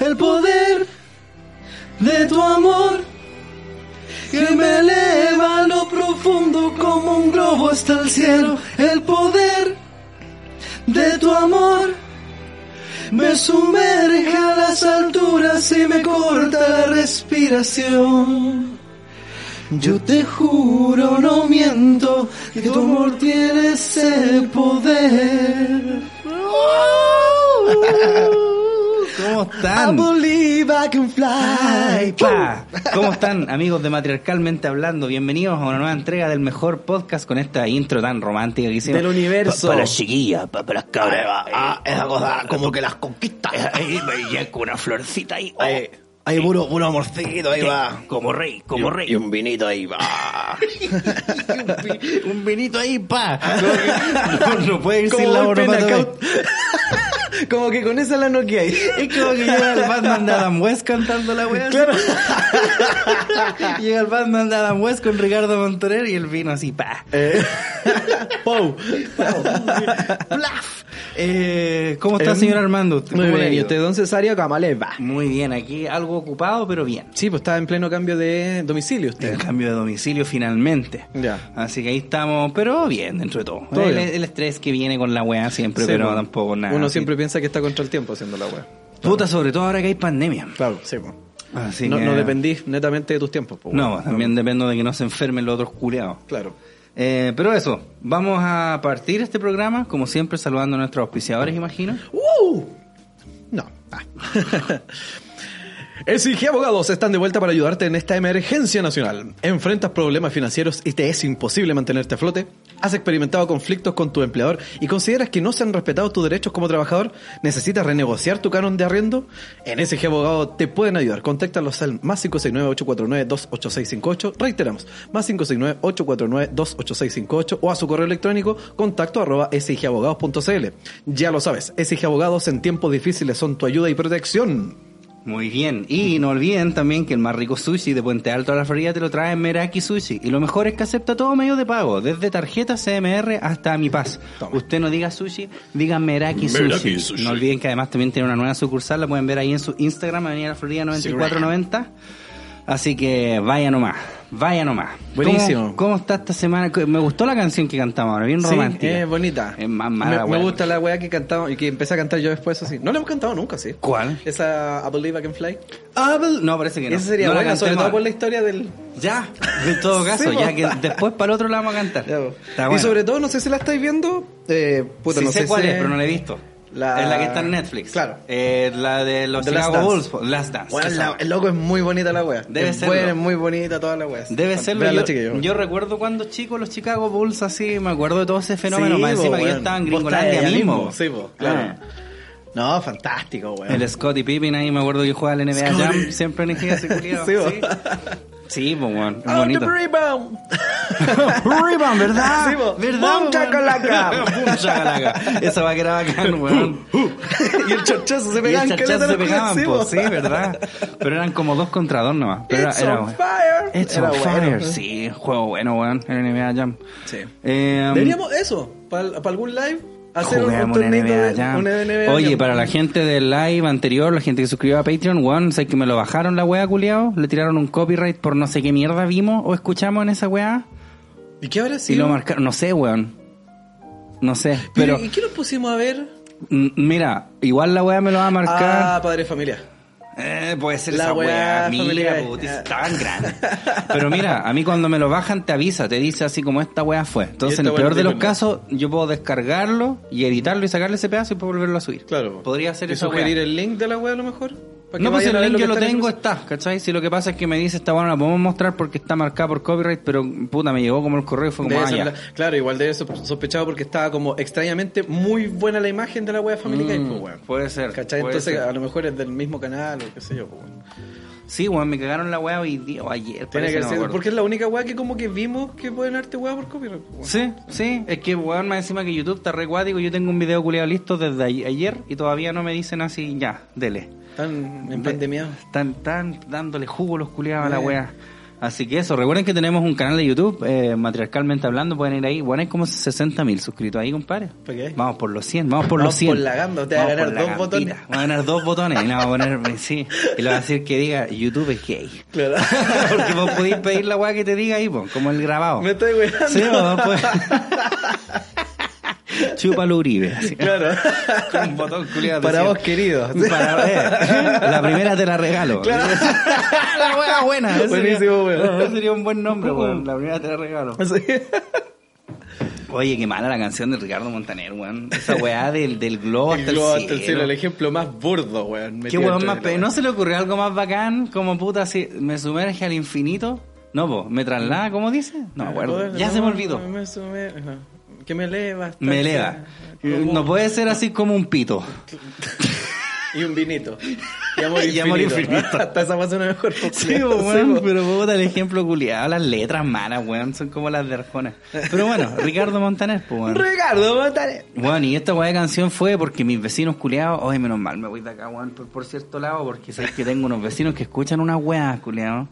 el poder de tu amor que me eleva a lo profundo como un globo hasta el cielo. El poder de tu amor me sumerge a las alturas y me corta la respiración. Yo te juro, no miento, que tu amor tiene ese poder. ¿Cómo I están? believe I can fly. Pa. ¿Cómo están, amigos de Matriarcalmente Hablando? Bienvenidos a una nueva entrega del mejor podcast con esta intro tan romántica que hicimos. Del universo. Pa- Para las chiquillas, pa- para las cabras. Ah, esa cosa como que las conquista. Ahí me con una florcita ahí. oh, Ahí, ahí puro, puro amorcito, ahí va. Como rey, como rey. Y un vinito ahí va. un vinito ahí, pa. No, no puede ir sin la onomatopeya. Como que con esa la noquea ahí. Es como que llega el Batman de Adam West cantando la wea. Claro. Llega el Batman de Adam West con Ricardo Montaner y el vino así, pa. Eh, Pou. Plaf. Eh, ¿Cómo está, Em, señor Armando? ¿Usted Muy bien, y usted, don Cesario Camaleva. Muy bien, aquí algo ocupado, pero bien. Sí, pues estaba en pleno cambio de domicilio usted. El cambio de domicilio finalmente. Ya. Así que ahí estamos, pero bien dentro de todo. Todo el, estrés que viene con la weá siempre, Sí, pero pues. tampoco nada. Uno así. siempre piensa que está contra el tiempo haciendo la web. Puta, sobre todo ahora que hay pandemia. Claro, sí, pues. Así no, que- no dependís netamente de tus tiempos. pues, No, bueno. también dependo de que no se enfermen los otros culiados. Claro. Eh, pero eso, vamos a partir este programa, como siempre, saludando a nuestros auspiciadores, imagino. ¡Uh! No. Ah. SIG Abogados están de vuelta para ayudarte en esta emergencia nacional. ¿Enfrentas problemas financieros y te es imposible mantenerte a flote? ¿Has experimentado conflictos con tu empleador y consideras que no se han respetado tus derechos como trabajador? ¿Necesitas renegociar tu canon de arriendo? En SIG Abogados te pueden ayudar. Contáctalos al más 569-849-28658. Reiteramos, más 569-849-28658 o a su correo electrónico contacto arroba sigabogados.cl. Ya lo sabes, SIG Abogados en tiempos difíciles son tu ayuda y protección. Muy bien. Y no olviden también que el más rico sushi de Puente Alto a la Florida te lo trae Meraki Sushi. Y lo mejor es que acepta todo medio de pago, desde tarjeta CMR hasta Mi Paz. Toma. Usted no diga sushi, diga Meraki sushi. Meraki Sushi. No olviden que además también tiene una nueva sucursal, la pueden ver ahí en su Instagram, Avenida La Florida 9490. Así que vaya nomás, vaya nomás. Buenísimo. ¿Cómo, cómo está esta semana? Me gustó la canción que cantamos ahora, bien Sí, romántica. es bonita. Es más me, mala, me gusta la weá que cantamos y que empecé a cantar yo después así. No la hemos cantado nunca, sí. ¿Cuál? Esa I Believe I Can Fly. Ah, No, parece que no. Esa sería No la buena, sobre todo por la historia del... Ya, en todo caso, Sí, ya que después para el otro la vamos a cantar. Y sobre todo, no sé si la estáis viendo. Eh, puta, sí no sé sé cuál si- es, pero no la he visto. La- Es la que está en Netflix. Claro. Eh, la de los The Chicago. Bulls, Last Dance. Bueno, la- el loco es muy bonita la wea. Debe serlo. buena, es muy bonita toda la wea. Debe serlo. Veanla, Yo, recuerdo cuando chico los Chicago Bulls así, me acuerdo de todo ese fenómeno. Sí, más encima que yo weón. estaba en Gringolandia mismo. Sí, claro. Ah. No, fantástico, weón. El Scottie Pippen ahí me acuerdo que jugaba al NBA. Jam, siempre elegía ese culiado. Sí. Sí, pues bueno, es Out bonito. the rebound. Rebound, ¿verdad? Sí, po. ¿Verdad? Weón? chacalaca. Boom, chacalaca. Esa va que era bacán, weón. y el chachazo se Y pegaban el chachazo caleta se pegaban, pues, sí, ¿verdad? Pero eran como dos contra dos nomás. Pero era, It's era on bueno. fire. It's Era on bueno. fire, sí, juego bueno, weón, en el NBA Jam. Sí. Eh, Deberíamos eso, para algún live, hacer un de Jam. una NBA Oye, para la gente del live anterior, la gente que suscribió a Patreon, weón, sé que me lo bajaron la weá, culiao, le tiraron un copyright por no sé qué mierda vimos o escuchamos en esa weá, ¿Y qué habrá y sido? lo marcaron, no sé, weón. No sé, Pero, pero, ¿y qué nos pusimos a ver? mm, mira, igual la weá me lo va a marcar. Ah, Padre Familia. Eh, puede ser La esa weá weá, mira, tan grande. Pero mira, a mí cuando me lo bajan te avisa, te dice así como esta weá fue. Entonces, en el weá peor de los casos, yo puedo descargarlo y editarlo y sacarle ese pedazo y puedo volverlo a subir. Claro. Podría ser ¿Y esa sugerir weá. el link de la wea a lo mejor? No, pues el link yo que lo tengo, el- está, ¿cachai? Si lo que pasa es que me dice esta weá no la podemos mostrar porque está marcada por copyright, pero puta, me llegó como el correo fue como, Debe ah, claro, igual debe ser sospechado porque estaba como extrañamente muy buena la imagen de la wea Family Guy, Mm, pues, weón. puede ser. ¿Cachai? puede Entonces ser. a lo mejor es del mismo canal o qué sé yo, pues, weón. Sí, weón, me cagaron la weá hoy día o ayer. Tiene que ser, porque es la única wea que como que vimos que pueden darte wea por copyright, weón. Sí, sí, es que weón, más encima que YouTube está re cuático, yo tengo un video culiado listo desde ayer y todavía no me dicen así, ya, dele. Están en pandemia. Están, están dándole jugo los culiados a la Eh. Así que eso, recuerden que tenemos un canal de YouTube, eh, matriarcalmente hablando, pueden ir ahí. Bueno, hay como 60 mil suscritos ahí, compadre. ¿Por qué? Vamos por los 100, vamos por Vamos los 100. por la gamba, te va a Vamos ganar dos botones. Va a ganar dos botones y le vamos a poner, sí. Y le va a decir que diga, YouTube es gay. Claro. Porque vos podéis pedir la weá que te diga ahí, po, como el grabado. Me estoy weando. Sí, vos pues. Chúpalo Uribe. así. Claro. Con un botón culiado. Para decía, vos, querido. Para, eh, la primera te la regalo. Claro. la buena. ese Buenísimo, sería, weón. ese sería un buen nombre, weón. La primera te la regalo. Sí. Oye, qué mala la canción de Ricardo Montaner, weón. Esa weá del, del globo El hasta globo el hasta el cielo. cielo, el ejemplo más burdo, weón. Qué weón más la. ¿No se le ocurrió algo más bacán? Como puta, si me sumerge al infinito. No, po, me traslada, ¿cómo dice? No me acuerdo. Ya se me olvidó. Me sume- ajá. Que me eleva. Me el eleva. cielo. No puede ser así como un pito. Y un vinito. Y amor Y infinito. amor infinito. Hasta esa más una mejor. Sí, weón, pero puta el ejemplo culiado. Las letras malas, weón, son como las de Arjona. Pero bueno, Ricardo Montaner, pues, weón. Ricardo Montaner. Bueno, y esta weá de canción fue porque mis vecinos culiados, oye, menos mal, me voy de acá, weón, por, por cierto lado, porque sabes que tengo unos vecinos que escuchan unas weas, culiados.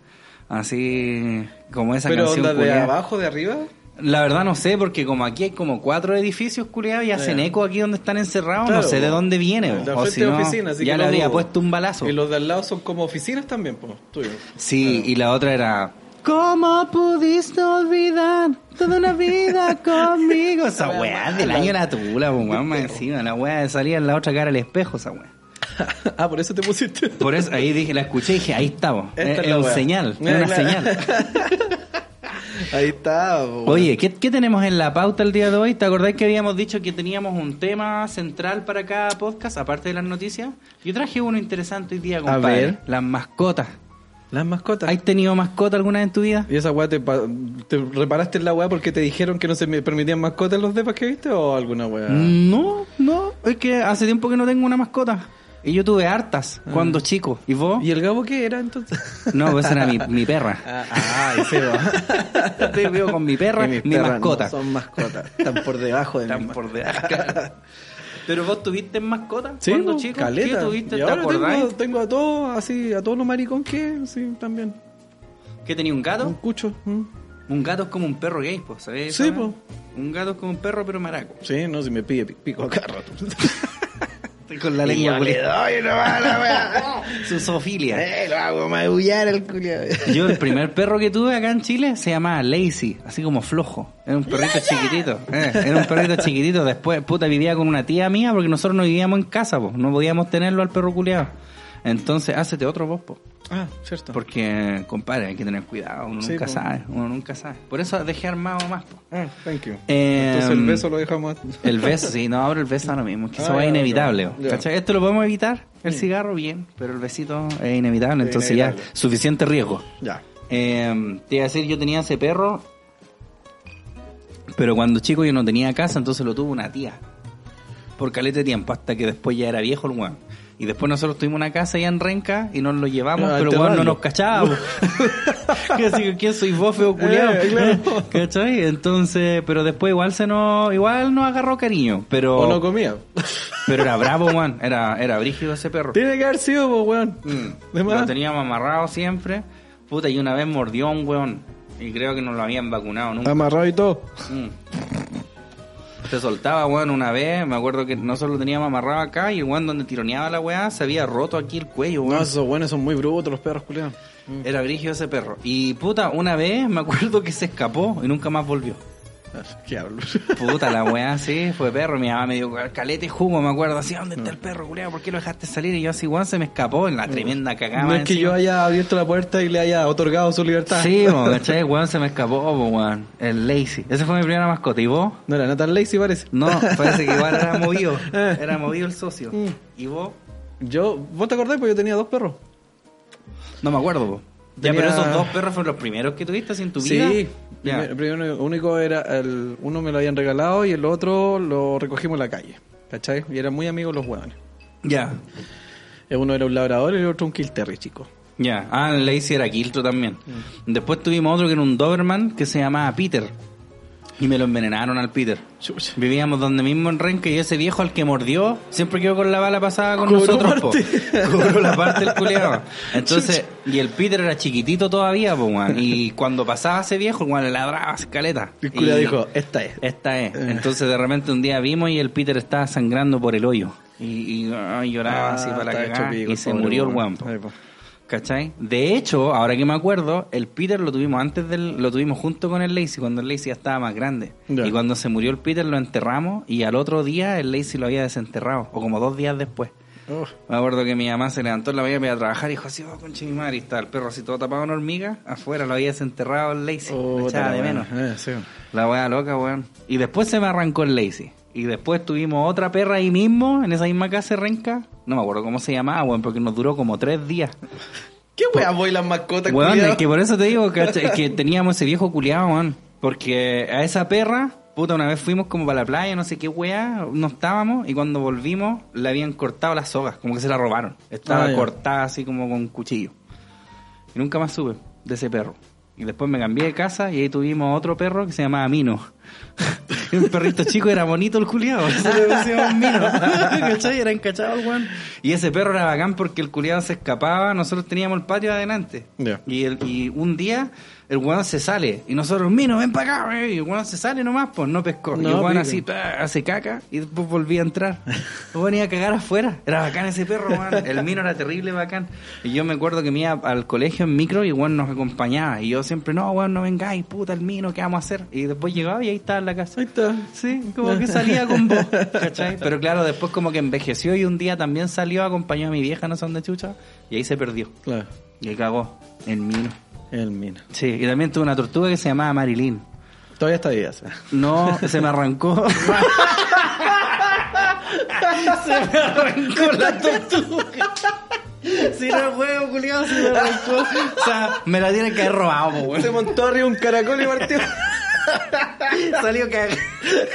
Así como esa Pero canción onda de abajo, de arriba. La verdad no sé, porque como aquí hay como cuatro edificios culiados y hacen eco aquí donde están encerrados, Claro, no sé de dónde viene. De o si no, oficina, así ya que le habría puesto un balazo. Y los de al lado son como oficinas también, pues, tuyo. Sí, y la otra era... ¿Cómo pudiste olvidar toda una vida conmigo? Esa weá del año la tula, más encima. La weá de salir en la otra cara al espejo, esa weá. ah, por eso te pusiste. Por eso ahí dije, la escuché y dije, ahí estamos. Esta Es, un señal, es Ah, una señal. Ahí está, po, weón. Oye, ¿qué, qué tenemos en la pauta el día de hoy? ¿Te acordáis que habíamos dicho que teníamos un tema central para cada podcast, aparte de las noticias? Yo traje uno interesante hoy día, compadre. ver. Las mascotas. Las mascotas. ¿Has tenido mascota alguna vez en tu vida? ¿Y esa weá te, te reparaste en la weá porque te dijeron que no se me permitían mascotas en los depas que viste o alguna weá? No, no, es que hace tiempo que no tengo una mascota. Y yo tuve hartas cuando chico. ¿Y vos? ¿Y el gabo qué era entonces? No, pues esa era mi, mi perra. ah, ah, y se va. Te veo con mi perra, mi mascota. no son mascotas. Están por debajo de Están mi por debajo. Pero vos tuviste mascota Sí, cuando po, chico. caleta. ¿Qué tuviste? Y ¿Te ahora tengo, tengo a todos, así, a todos los maricón que, sí, también. ¿Qué tenía un Un gato? cucho. ¿mm? Un gato es como un perro gay, pues, ¿sabes? Sí, weá? Un gato es como un perro, pero maraco. Sí, no, si me pide pi- pico acá Con la lengua culiada. Su zoofilia. Eh, lo hago maullar al culiado. Yo el primer perro que tuve acá en Chile se llamaba Lazy, así como flojo. Era un perrito chiquitito. eh, era un perrito chiquitito. Después, puta, vivía con una tía mía porque nosotros no vivíamos en casa, po. No podíamos tenerlo al perro culiado. Entonces, hácete otro vos, po. Ah, cierto. Porque, compadre, hay que tener cuidado. Uno Sí, nunca po. sabe. Uno nunca sabe. Por eso dejé armado más, po. Ah, thank you. Eh, Entonces el beso lo dejamos. El beso, sí, no, ahora el beso es lo mismo. Que eso Ah, es ya, inevitable. ya, ya. ¿cachai? Esto lo podemos evitar. El cigarro, bien. Pero el besito es inevitable. Es Entonces inevitable. ya, suficiente riesgo. Ya. Eh, te iba a decir, yo tenía ese perro, pero cuando chico yo no tenía casa, entonces lo tuvo una tía. Por caleta de tiempo, hasta que después ya era viejo el weón. Y después nosotros tuvimos una casa allá en Renca y nos lo llevamos, Ah, pero weón no enterrarlo. nos cachábamos. que así, ¿quién soy vos, feo culiao? Eh, claro. ¿Cachai? Entonces, pero después igual se nos, igual nos agarró cariño, pero, O no comía. pero era bravo, weón, era, era brígido ese perro. Tiene que haber sido, pues, weón. De Lo teníamos amarrado siempre. Puta, y una vez mordió a un weón. Y creo que no lo habían vacunado nunca. Amarrado y todo. Mm. Se soltaba, weón, una vez. Me acuerdo que nosotros lo teníamos amarrado acá. Y el weón donde tironeaba la weá se había roto aquí el cuello, No, weón. esos buenos son muy brutos los perros, culiados. Era brígido ese perro. Y puta, una vez me acuerdo que se escapó y nunca más volvió. ¿Qué hablo? Puta, la weá, sí, fue perro. Mi mamá me dio calete y jugo, me acuerdo. Así, ¿dónde está el perro, culiao? ¿Por qué lo dejaste salir? Y yo así, weón, se me escapó en la tremenda cagada. No es que yo haya abierto la puerta y le haya otorgado su libertad. Sí, ¿cachai? Weón se me escapó, weón. El Lazy. Esa fue mi primera mascota. ¿Y vos? No era Nathan Lazy, parece. No, parece que igual era movido. Era movido el socio. Mm. ¿Y vos? Yo, ¿vos te acordás? Pues yo tenía dos perros. No me acuerdo, Ya, pero esos dos perros fueron los primeros que tuviste así en tu vida. Sí. Ya. El primero único era el uno me lo habían regalado y el otro lo recogimos en la calle. ¿Cachai? Y eran muy amigos los hueones. Ya. Uno era un labrador y el otro un Kilterry, chico. Ya. Ah, Lazy era Quiltro también. Mm. Después tuvimos otro que era un Doberman que se llamaba Peter. Y me lo envenenaron al Peter. Chucha. Vivíamos donde mismo en Renque y ese viejo al que mordió siempre quedó con la bala pasada con Cobró nosotros. po. Cobró la parte del culiado. Entonces, y el Peter era chiquitito todavía, pues, weón. Y cuando pasaba ese viejo, el le ladraba escaleta. El culiao Y- dijo, esta es. Esta es. Entonces de repente un día vimos y el Peter estaba sangrando por el hoyo. Y, y, lloraba así para la Ah, cagada, y se murió el weón. ¿Cachai? De hecho, ahora que me acuerdo, el Peter lo tuvimos antes del, lo tuvimos junto con el Lacey cuando el Lacey ya estaba más grande. Y cuando se murió el Peter lo enterramos y al otro día el Lacey lo había desenterrado, o como dos días después. Uf. Me acuerdo que mi mamá se levantó en la mañana para a trabajar y dijo así, oh, conche mi madre, y está el perro así todo tapado en hormiga, afuera lo había desenterrado el Lacey, Oh, echaba de menos. Eh, sí. La wea loca, weón. Y después se me arrancó el Lazy. Y después tuvimos otra perra ahí mismo, en esa misma casa de renca. No me acuerdo cómo se llamaba, weón, porque nos duró como tres días. ¿Qué weá voy las mascotas, Weón, es que por eso te digo ¿cachai? que teníamos ese viejo culiado, weón. Porque a esa perra, puta, una vez fuimos como para la playa, no sé qué weá, no estábamos, y cuando volvimos le habían cortado las sogas, como que se la robaron. Estaba Ah, cortada así como con cuchillo. Y nunca más supe de ese perro. Y después me cambié de casa y ahí tuvimos otro perro que se llamaba Mino. un perrito chico era bonito el culiado. Se le pusimos Mino. ¿Cachai? Era encachado el weón. Y ese perro era bacán porque el culiado se escapaba. Nosotros teníamos el patio adelante. Y, el, y un día el weón se sale. Y nosotros, Mino, ven para acá. wey". Y el weón se sale nomás, pues no pescó. y el weón así pa, hace caca y después volvía a entrar. El weón iba a cagar afuera. Era bacán ese perro, weón. El Mino era terrible bacán. Y yo me acuerdo que me iba al colegio en micro y el weón nos acompañaba. Y yo siempre, no, weón, no vengáis, puta, el Mino, ¿qué vamos a hacer? Y después llegaba y ahí estaba en la casa. Ahí está. Sí, como que salía con vos, ¿cachai? Pero claro, después como que envejeció y un día también salió, acompañó a mi vieja, no sé dónde chucha, y ahí se perdió. Claro. Y ahí cagó, en Mino. El mina. Sí, y también tuve una tortuga que se llamaba Marilyn. Todavía está viva. No, se me arrancó. se me arrancó la tortuga. Si no huevo, culiado, se me arrancó. O sea, me la tienen que haber robado, weón. Se montó arriba un caracol y partió. Salió cagado.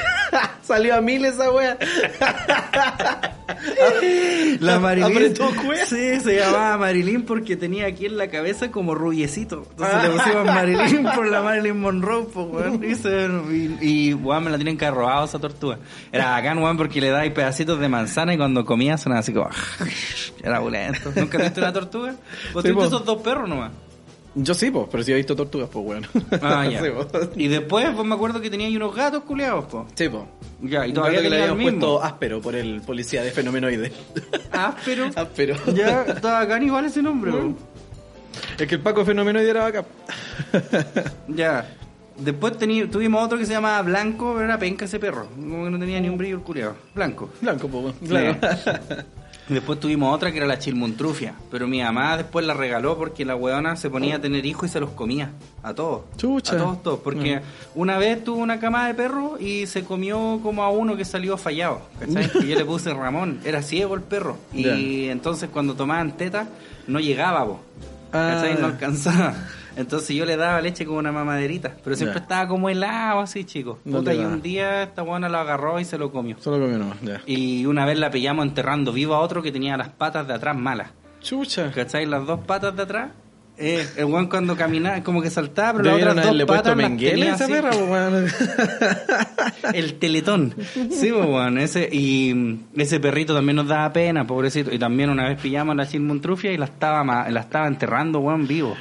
Salió a mil esa wea. La Marilyn. Sí, se llamaba Marilyn porque tenía aquí en la cabeza como rubiecito. Entonces le pusimos Marilyn por la Marilyn Monroe, pues, weón. Y, se- y, y, weón, me la tienen que haber robado esa tortuga. Era bacán, weón, porque le daba pedacitos de manzana y cuando comía sonaba así como. Era bulento. ¿Nunca tuviste una tortuga? ¿Vos Sí, tuviste po. esos dos perros nomás? Yo sí, pues, pero sí he visto tortugas, pues, weón. Ah, ya. Sí. Y después, pues me acuerdo que tenía ahí unos gatos culeados, pues. Sí, pues. Ya, y todavía que le mismo. puesto áspero por el policía de fenomenoide. Áspero. áspero. Ya, está bacán igual ese nombre, weón. Es que el Paco de fenomenoide era acá. Ya. Después tení- tuvimos otro que se llamaba Blanco, pero era penca ese perro. Como que no tenía ni un brillo el culiao. Blanco. Blanco, pues. Claro. Y después tuvimos otra que era la chilmuntrufia. Pero mi mamá después la regaló porque la weona se ponía a tener hijos y se los comía. A todos. Chucha. A todos, todos. Porque una vez tuvo una camada de perros y se comió como a uno que salió fallado. ¿Cachai? y yo le puse Ramón. Era ciego el perro. Y entonces cuando tomaban teta, no llegaba, vos. ¿Cachai? Ah. No alcanzaba. Entonces yo le daba leche como una mamaderita. Pero siempre estaba como helado así, chicos. Puta, y un día esta buena lo agarró y se lo comió. Solo comió nomás, ya. Y una vez la pillamos enterrando vivo a otro que tenía las patas de atrás malas. Chucha. ¿Cachai? Las dos patas de atrás. Eh, el weón cuando caminaba, como que saltaba, pero las otras dos patas las tenía esa así. perra, pues, weón. El teletón. Sí, pues, weón. Ese, y mm, ese perrito también nos daba pena, pobrecito. Y también una vez pillamos a la chilmuntrufia y la estaba, la estaba enterrando, weón, vivo.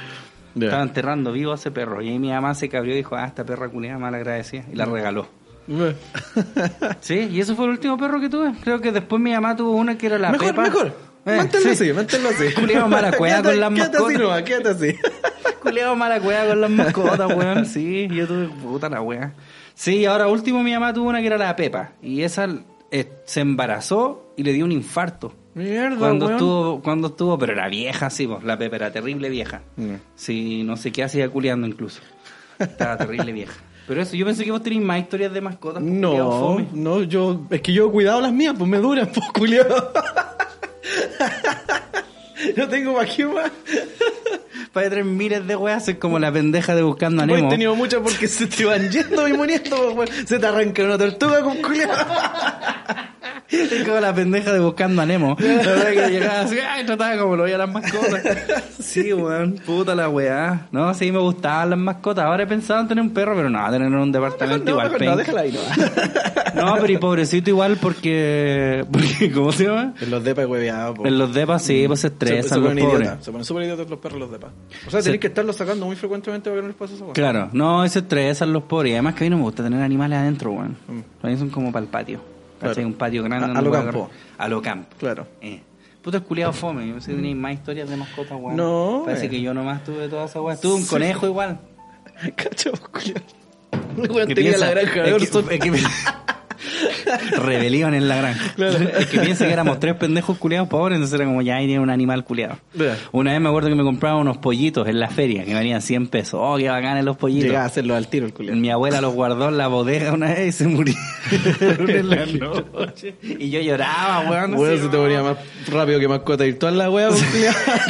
Estaba enterrando vivo a ese perro. Y ahí mi mamá se cabrió y dijo, ah, esta perra culiada mal agradecida. Y la regaló. Bueno. Sí, y ese fue el último perro que tuve. Creo que después mi mamá tuvo una que era la mejor, Pepa. mejor. Eh, manténlo sí. así, manténlo así. Culeado mala cueva con las Quédate así mascotas. nomás, quédate así. Culeado mala cueva con las mascotas, weón. Sí, yo tuve puta la wea. Sí, ahora último mi mamá tuvo una que era la Pepa. Y esa eh, se embarazó y le dio un infarto. Mierda, Cuando weón. estuvo, cuando estuvo, pero era vieja, sí, pues, la Pepa era terrible vieja. Mm. Sí, no sé qué hacía culeando incluso. Estaba terrible vieja. Pero eso, yo pensé que vos tenéis más historias de mascotas. pues, No, fome. no, yo, es que yo he cuidado las mías, pues me duran, pues, culiado. Yo tengo más que más. Para tres miles de weas es como la pendeja de buscando a Pues he Nemo. tenido muchas porque se te van yendo y muriendo, pues, weón. Se te arranca una tortuga con culiado. Es como la pendeja de buscando a Nemo. La verdad que llegaba así, ay, trataba como lo veía las mascotas. Sí, weón, puta la weá. No, sí, me gustaban las mascotas. Ahora he pensado en tener un perro, pero no, tener un departamento No, igual. mejor no, penca. déjala ahí, no. No, pero y pobrecito igual porque, porque ¿cómo se llama? En los depas hueveados. En los depas sí, pues se se, estresan se los ponen pobres. Se ponen súper idiotas los perros los depas. O sea, Sí. tenés que estarlos sacando muy frecuentemente para que no les pase eso. Claro, no, se estresan los pobres. Y además que a mí no me gusta tener animales adentro, weón. Mm. A mí son como para el patio. Claro. ¿Cachai? Un patio grande. A- a lo campo. A lo campo. Claro. Eh. Puto el culiado fome. Yo pensé que tenéis más historias de mascotas, weón. No, Parece eh. que yo nomás tuve toda esa weón. Tuve un Sí. conejo igual. Cacho. Weón, tenía piensa- la granja es que- es que- Rebelión en la granja. Es que piensa que éramos tres pendejos culiados pobres, entonces era como ya ahí tiene un animal culiado. Una vez me acuerdo que me compraba unos pollitos en la feria que valían 100 pesos. Oh, qué bacanes los pollitos. Llegaba a hacerlo al tiro el culiao. Mi abuela los guardó en la bodega una vez y se murieron en la noche. Y yo lloraba, weón. Así, se te moría más rápido que mascota virtual la wea, pues,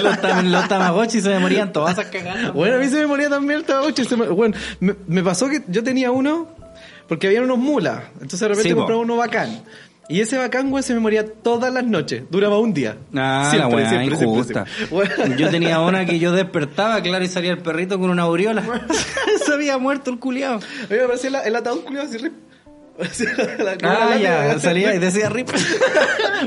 los, tam los tamagotchi se me morían todas esas cagadas. Bueno, a mí se me moría también el Tamagotchi. me- Bueno, me, me pasó que yo tenía uno porque había unos mulas. Entonces de repente Sí, compraba uno bacán. Y ese bacán, güey, se me moría todas las noches. Duraba un día. Ah, la weá injusta. Bueno. Yo tenía una que yo despertaba, claro, y salía el perrito con una aureola. se había muerto el culiao. A mí me parecía el, el ataúd rip. Así, la- la- Ah, la- ya, la- salía y decía rip.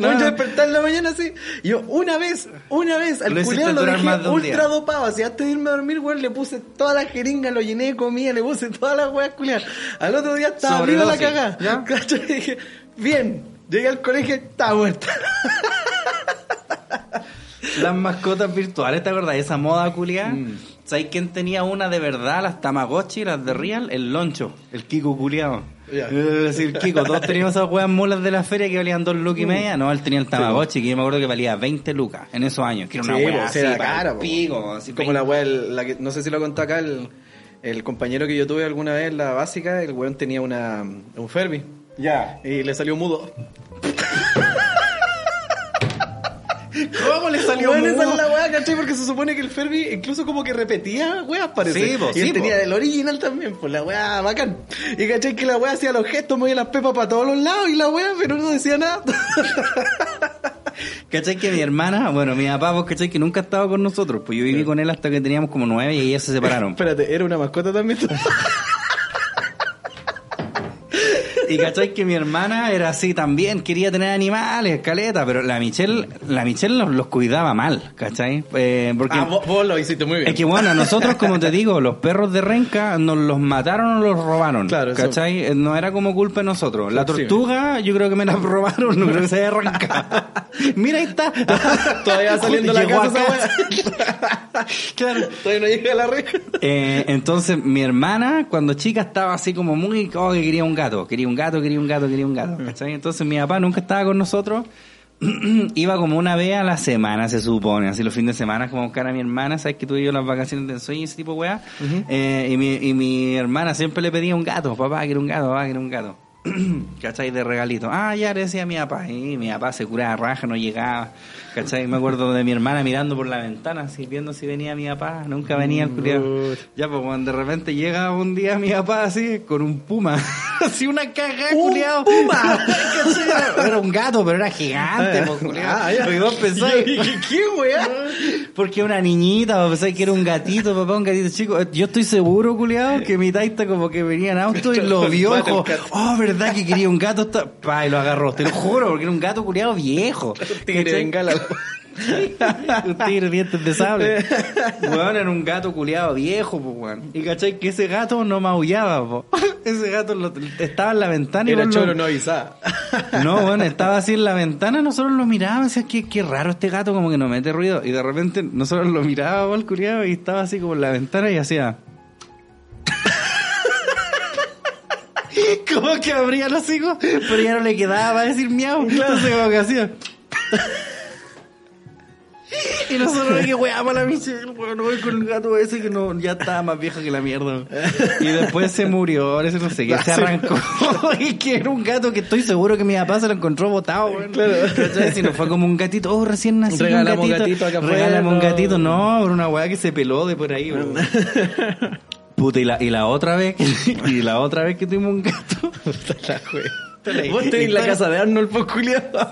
No, yo despertar en la mañana así. Y yo, una vez, una vez, al culiao lo dejé ultra dopado. Así antes de irme a dormir, weón, le puse toda la jeringa, lo llené de comida, le puse todas las weas culiadas. Al otro día estaba arriba la cagada. Y dije, bien. Llegué al colegio, estaba muerta. Las mascotas virtuales, ¿te acordás? Esa moda culiada. Mm. ¿Sabes quién tenía una de verdad? Las Tamagotchi, las de Real, el Loncho, el Kiko culiado. Es decir, Kiko, todos teníamos esas weas mulas de la feria que valían dos lucas y media. No, él tenía el Tamagotchi, que yo me acuerdo que valía 20 lucas en esos años. Que era una Sí, wea así, sí, era cara, pico, así, Como la wea, el- la que, no sé si lo contó acá el, el compañero que yo tuve alguna vez en la básica, el weón tenía una, un Furby. Ya. Y le salió mudo. ¿Cómo le salió mudo? esa es la weá, ¿cachai? Porque se supone que el Furby incluso como que repetía weas, parece. Sí, po, y él sí, tenía po. el original también, pues la weá bacán. Y cachai que la weá hacía los gestos, movía las pepas para todos los lados y la weá, pero no decía nada. ¿Cachai que mi hermana, bueno, mi papá, vos cachai que nunca estaba con nosotros? Pues yo viví con él hasta que teníamos como nueve y ellas se separaron. Espérate, ¿era una mascota también? Y cachai que mi hermana era así también, quería tener animales, caleta, pero la Michelle, la Michelle los, los cuidaba mal, ¿cachai? Eh, porque ah, vos, vos lo hiciste muy bien. es que bueno, nosotros, como te digo, los perros de renca nos los mataron o los robaron, Claro, ¿cachai? Eh, No era como culpa de nosotros. La tortuga, yo creo que me la robaron, no creo que se haya arrancado. Mira, ahí está. Todavía saliendo la casa esa. Claro. Todavía no llega a la reja. Eh, entonces mi hermana cuando chica estaba así como muy oh, que quería un gato, quería un gato, quería un gato, quería un gato, ¿cachai? Entonces mi papá nunca estaba con nosotros, iba como una vez a la semana se supone, así los fines de semana como a buscar a mi hermana, sabes que tuve yo las vacaciones de ensueño y ese tipo de weá, Eh, y, mi, y mi hermana siempre le pedía un gato, papá quiero un gato, papá quiero un gato. ¿Cachai? De regalito. Ah, ya le decía a mi papá. Y mi papá se curaba raja, no llegaba. ¿Cachai? Me acuerdo de mi hermana mirando por la ventana, así viendo si venía mi papá. Nunca venía el culiao. Puta. Ya, pues cuando de repente llega un día mi papá así, con un puma. así una caja, ¡Un culiao. puma! Era- un gato, pero era gigante, pues, culiao. Ah, ya. Y vos pensáis- ¿Qué, weá? porque una niñita, vos pensáis que era un gatito, papá, un gatito chico. Yo estoy seguro, culiao, que mi taita como que venía en auto y lo vio dijo, oh, verdad que quería un gato. Pa, y lo agarró, te lo juro, porque era un gato culiao viejo. Tigre ¿Cachai? bengala. un tigre dientes de sable. Weón, era un gato culiado viejo, pues, weón. Y cachai que ese gato no maullaba, po. Ese gato lo- estaba en la ventana y Era lo- choro no avisaba. No, bueno, estaba así en la ventana, nosotros lo mirábamos, decíamos, qué, qué raro este gato, como que no mete ruido. Y de repente nosotros lo mirábamos al culiado y estaba así como en la ventana y hacía. como que abría los hijos, pero ya no le quedaba para decir miau. Entonces como que hacía. Y nosotros que weamos a la Michelle, weón, voy con el gato ese que no, ya estaba más viejo que la mierda. Y después se murió, ahora ese no sé qué, se arrancó. y que era un gato que estoy seguro que mi papá se lo encontró botado, weón. ¿Cachai? Si no fue como un gatito, oh, recién nacido Regalamos un gatito. acá un gatito, no, era una weá que se peló de por ahí, weón. Puta, y la, y la otra vez que, y la otra vez que tuvimos un gato, La wea. Vos tenés la casa de Arnold, pues, culiado.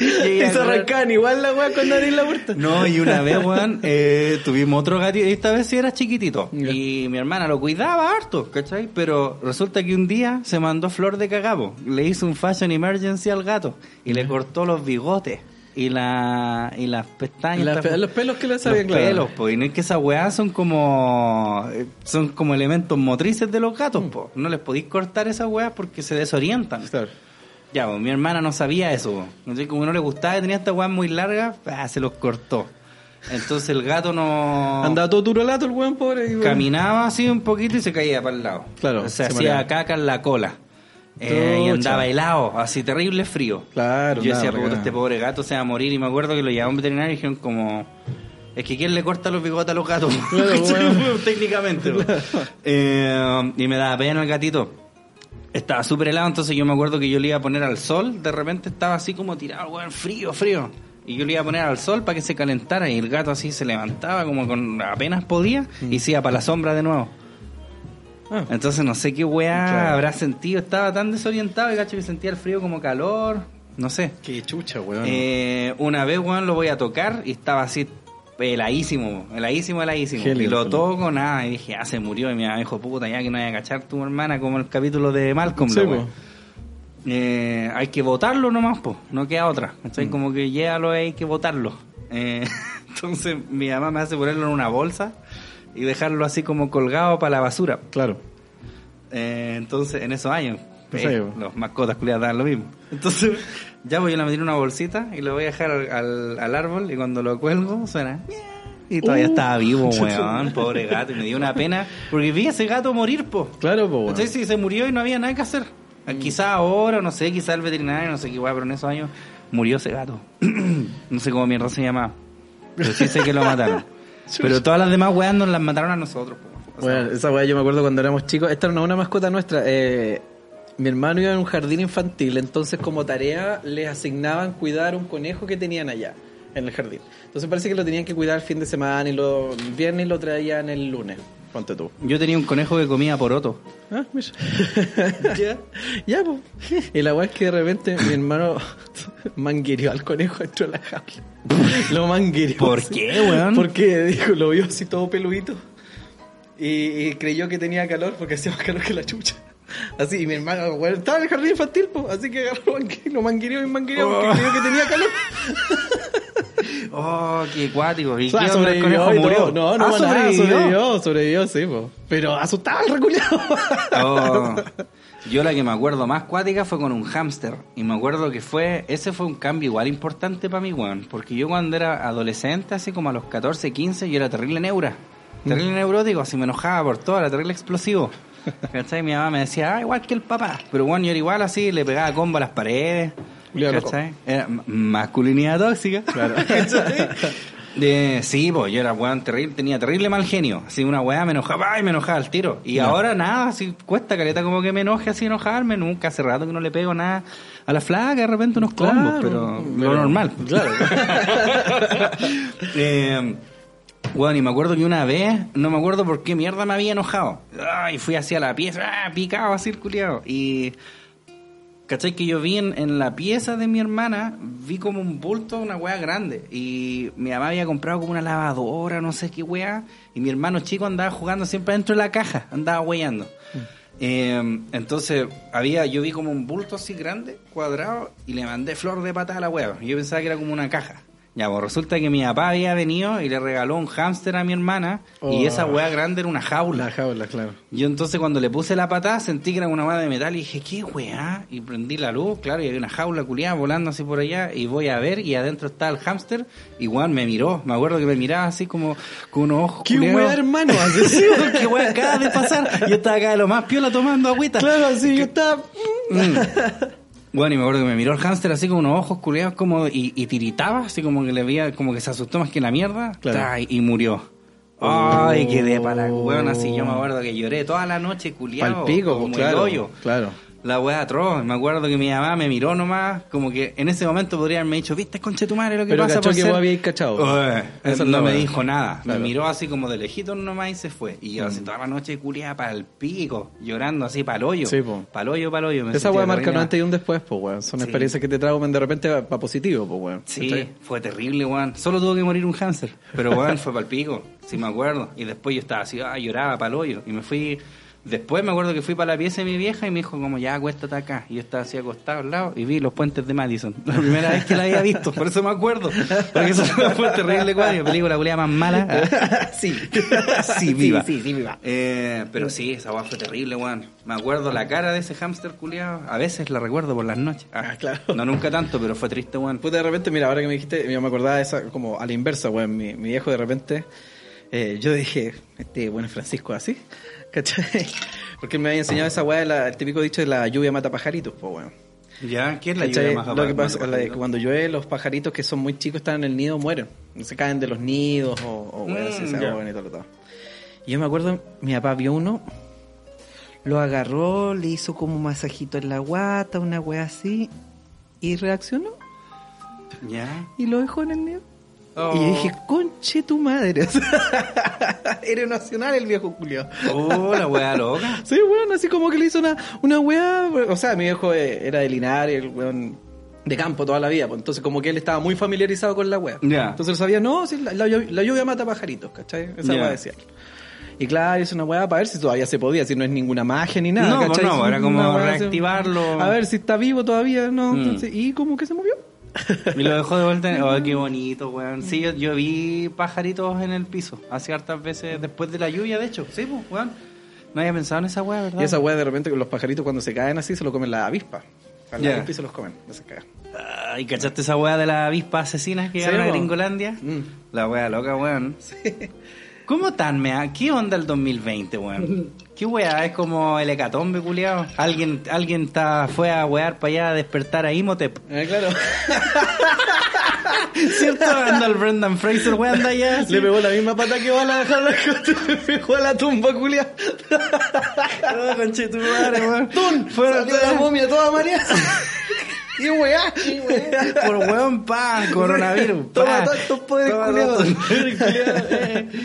y se arrancaban igual la weá cuando abrís la puerta. No, y una vez, weón, eh, tuvimos otro gatito, esta vez sí era chiquitito. Y mi hermana lo cuidaba harto, ¿cachai? Pero resulta que un día se mandó flor de cagabo. Le hizo un fashion emergency al gato y le cortó los bigotes y la y las pestañas. Esta- los pelos que le los sabían, claro. pelos, po. Y no es que esas weas son como eh, son como elementos motrices de los gatos, po. No les podéis cortar esas weas porque se desorientan. Claro. Ya, pues mi hermana no sabía eso. Entonces, como no le gustaba, tenía estas weas muy largas, ah, se los cortó. Entonces el gato no Andaba todo turolato el weón, pobre. y, bueno. caminaba así un poquito y se caía para el lado. Claro, O se sea, hacía mareaba. caca en la cola. Eh, y andaba helado, así terrible frío. Claro, Yo decía, puta, este pobre gato se va a morir. Y me acuerdo que lo llevaba a un veterinario y dijeron como... Es que ¿quién le corta los bigotes a los gatos? Claro, bueno. Técnicamente. po. Eh, y me daba pena el gatito. Estaba súper helado, entonces yo me acuerdo que yo le iba a poner al sol. De repente estaba así como tirado, weón, frío, frío. Y yo le iba a poner al sol para que se calentara. Y el gato así se levantaba como con apenas podía y se iba para la sombra de nuevo. Ah. Entonces no sé qué weá Claro. habrá sentido. Estaba tan desorientado y gacho que sentía el frío como calor. No sé. Qué chucha, weón. Eh, una vez, weón, lo voy a tocar y estaba así heladísimo, heladísimo, heladísimo. Y lo toco, nada, y dije, ah, se murió. Y mi mamá dijo, puta, ya que no vaya a cachar tu hermana como el capítulo de Malcolm. Sí, la po. Eh, hay que votarlo nomás, pues, no queda otra. Mm. Entonces, como que llévalo, hay que votarlo. Eh, entonces, mi mamá me hace ponerlo en una bolsa y dejarlo así como colgado para la basura. Claro. Eh, entonces, en esos años, eh, los mascotas culiadas daban lo mismo. Entonces, ya voy a en una bolsita y lo voy a dejar al, al- árbol y cuando lo cuelgo suena. Y todavía Uh. estaba vivo, weón, pobre gato. Y me dio una pena porque vi a ese gato morir, po. Claro, weón. Entonces, sí, se murió y no había nada que hacer. Quizá ahora, no sé, quizá el veterinario, no sé qué weón, pero en esos años murió ese gato. no sé cómo mierda se llama. Pero sí sé que lo mataron. pero todas las demás weas nos las mataron a nosotros. O sea, Bueno, esa weá yo me acuerdo cuando éramos chicos. Esta es una mascota nuestra. Eh, mi hermano iba en un jardín infantil, entonces como tarea les asignaban cuidar un conejo que tenían allá, en el jardín. Entonces parece que lo tenían que cuidar el fin de semana y lo el viernes y lo traían el lunes. Ponte tú. Yo tenía un conejo que comía poroto. Ah, mira. ya, ya, pues. Y la weá es que de repente mi hermano manguereó al conejo dentro de la jaula. Lo manguereó. ¿Por así. qué, weón? Porque dijo, lo vio así todo peludito. Y, y creyó que tenía calor porque hacía más calor que la chucha. Así, y mi hermano, weón, estaba en el jardín infantil, pues, así que agarró mangue- lo manguereó y manguereó porque Oh. creyó que tenía calor. Oh, qué cuático. ¿Y O sea, qué onda el sobrevivió murió? No, no, Ah, nada, sobrevivió. sobrevivió, sobrevivió, sí, po. Pero asustaba el reculeado. Oh. Yo la que me acuerdo más cuática fue con un hámster. Y me acuerdo que fue, ese fue un cambio igual importante para mí, weón. Porque yo cuando era adolescente, así como a los 14, 15, yo era terrible neura. Terrible Mm. neurótico, así me enojaba por todo, era terrible explosivo. ¿Cachai? Mi mamá me decía, ah, igual que el papá. Pero bueno, yo era igual así, le pegaba combo a las paredes. ¿Cachai? Era ma- masculinidad tóxica. Claro. De, sí, pues yo era weón terrible, tenía terrible mal genio. Así una weá me enojaba y me enojaba al tiro. Y ahora nada, así cuesta caleta como que me enoje así enojarme. Nunca hace rato que no le pego nada a la flaca, de repente unos combos, Claro, pero, pero- lo normal. claro. eh, bueno, y me acuerdo que una vez, no me acuerdo por qué mierda me había enojado. Ay, fui hacia la pieza, ah, picado así el culiao. Y ¿Cachai? Que yo vi en, en la pieza de mi hermana, vi como un bulto, una weá grande. Y mi mamá había comprado como una lavadora, no sé qué weá. Y mi hermano chico andaba jugando siempre dentro de la caja, andaba weyando. Eh, entonces, había, yo vi como un bulto así grande, cuadrado, y le mandé flor de patada a la weá. Yo pensaba que era como una caja. Ya, pues resulta que mi papá había venido y le regaló un hámster a mi hermana. Y Oh. esa weá grande era una jaula. La jaula, claro. Yo entonces cuando le puse la patada sentí que era una weá de metal y dije, ¿qué weá? Y prendí la luz, claro, y había una jaula culiada volando así por allá y voy a ver y adentro está el hámster y weón me miró, me acuerdo que me miraba así como con unos ojos ¿Qué culiados. weá, hermano? Así, qué weá acaba de pasar. Yo estaba acá de lo más piola tomando agüita. claro, así yo estaba... Bueno, y me acuerdo que me miró el hámster así con unos ojos culiados como y, y tiritaba, así como que le veía, como que se asustó más que la mierda, Claro. Y, murió. Ay, Oh. quedé para la weón, así yo me acuerdo que lloré toda la noche culiado, Pal pico, como claro. el hoyo. Claro. La weá atroz. Me acuerdo que mi mamá me miró nomás, como que en ese momento podría haberme dicho, viste, conche tu madre lo que Pero pasa por que ser-". vos habíais cachado. Ué, Esa es no me dijo nada. Claro. Me miró así como de lejito nomás y se fue. Y yo así toda la noche culiada para el pico, llorando así para el hoyo. Sí, po. Para el hoyo, para el hoyo. Me Esa weá marca un antes y un después, pues, weón. Son Sí. experiencias que te trauman de repente para positivo, pues, weón. Sí, fue terrible, weón. Solo tuvo que morir un cáncer. Pero, weón, fue para el pico. Sí, me acuerdo. Y después yo estaba así, ah, lloraba para el hoyo. Y me fui. Después me acuerdo que fui para la pieza de mi vieja y me dijo, como, ya, acuéstate acá. Y yo estaba así acostado al lado y vi los puentes de Madison. La primera vez que la había visto, por eso me acuerdo. Porque eso fue terrible, weón. La película culiada más mala. sí. Sí, viva. Sí, sí, viva. Eh, pero sí, esa weá fue terrible, weón. Me acuerdo la cara de ese hámster culiado. A veces la recuerdo por las noches. Ah, claro. No nunca tanto, pero fue triste, weón. Puta, de repente, mira, ahora que me dijiste, yo me acordaba de esa, como a la inversa, weón. Mi, mi viejo de repente, eh, yo dije, este bueno Francisco así, ¿cachai? Porque me había enseñado esa weá, la- el típico dicho de la lluvia mata pajaritos, pues, weón. ¿Ya? ¿Qué es la ¿Cachai? lluvia más Lo que pasa de que cuando llueve, los pajaritos que son muy chicos están en el nido mueren. Se caen de los nidos o, o weón, Mm, ahogan y todo lo todo. Y yo me acuerdo, mi papá vio uno, lo agarró, le hizo como un masajito en la guata, una wea así, y reaccionó ¿Ya? y lo dejó en el nido. Oh. Y dije, conche tu madre. Era nacional el viejo Julio. Oh, la weá loca. Sí, weón, así como que le hizo una, una weá. O sea, mi viejo eh, era de Linares, el weón de campo toda la vida. pues, entonces, como que él estaba muy familiarizado con la weá. Entonces él sabía, no, si la, la lluv- la lluvia mata pajaritos, ¿cachai? Esa weá decía. Y claro, hizo una weá para ver si todavía se podía, si no es ninguna magia ni nada. No, pues ¿cachai? no, era como reactivarlo. A ver si está vivo todavía, ¿no? Mm. Entonces, y como que se movió. Y lo dejó de vuelta. en- Oh, qué bonito, weón. Sí, yo, yo vi pajaritos en el piso. Hace hartas veces después de la lluvia, de hecho. Sí, pues, weón. No había pensado en esa weá, ¿verdad? Y esa weá de repente los pajaritos cuando se caen así se lo comen las avispas. Al Ya. lado del piso los comen, no se cagan. Ay, ¿cachaste esa weá de las avispas asesinas que Sí, a po. Gringolandia? Mm. La weá loca, weón. ¿Cómo tan mea? ¿Qué onda el 2020, weón? ¿Qué weá? Es como el hecatombe, culiao. Alguien, alguien está, fue a wear para allá a despertar a Imhotep. Eh, claro. ¿Cierto? Anda el Brendan Fraser, weón, anda allá. Le pegó la misma pata que bala a dejar la le pegó a la tumba, culia. Oh, conchetumare, weón. Fueron Salió la momia toda María. Y weá. Por weón, pa, coronavirus. Toma pa. Toma culiados. todos estos poderes culiados.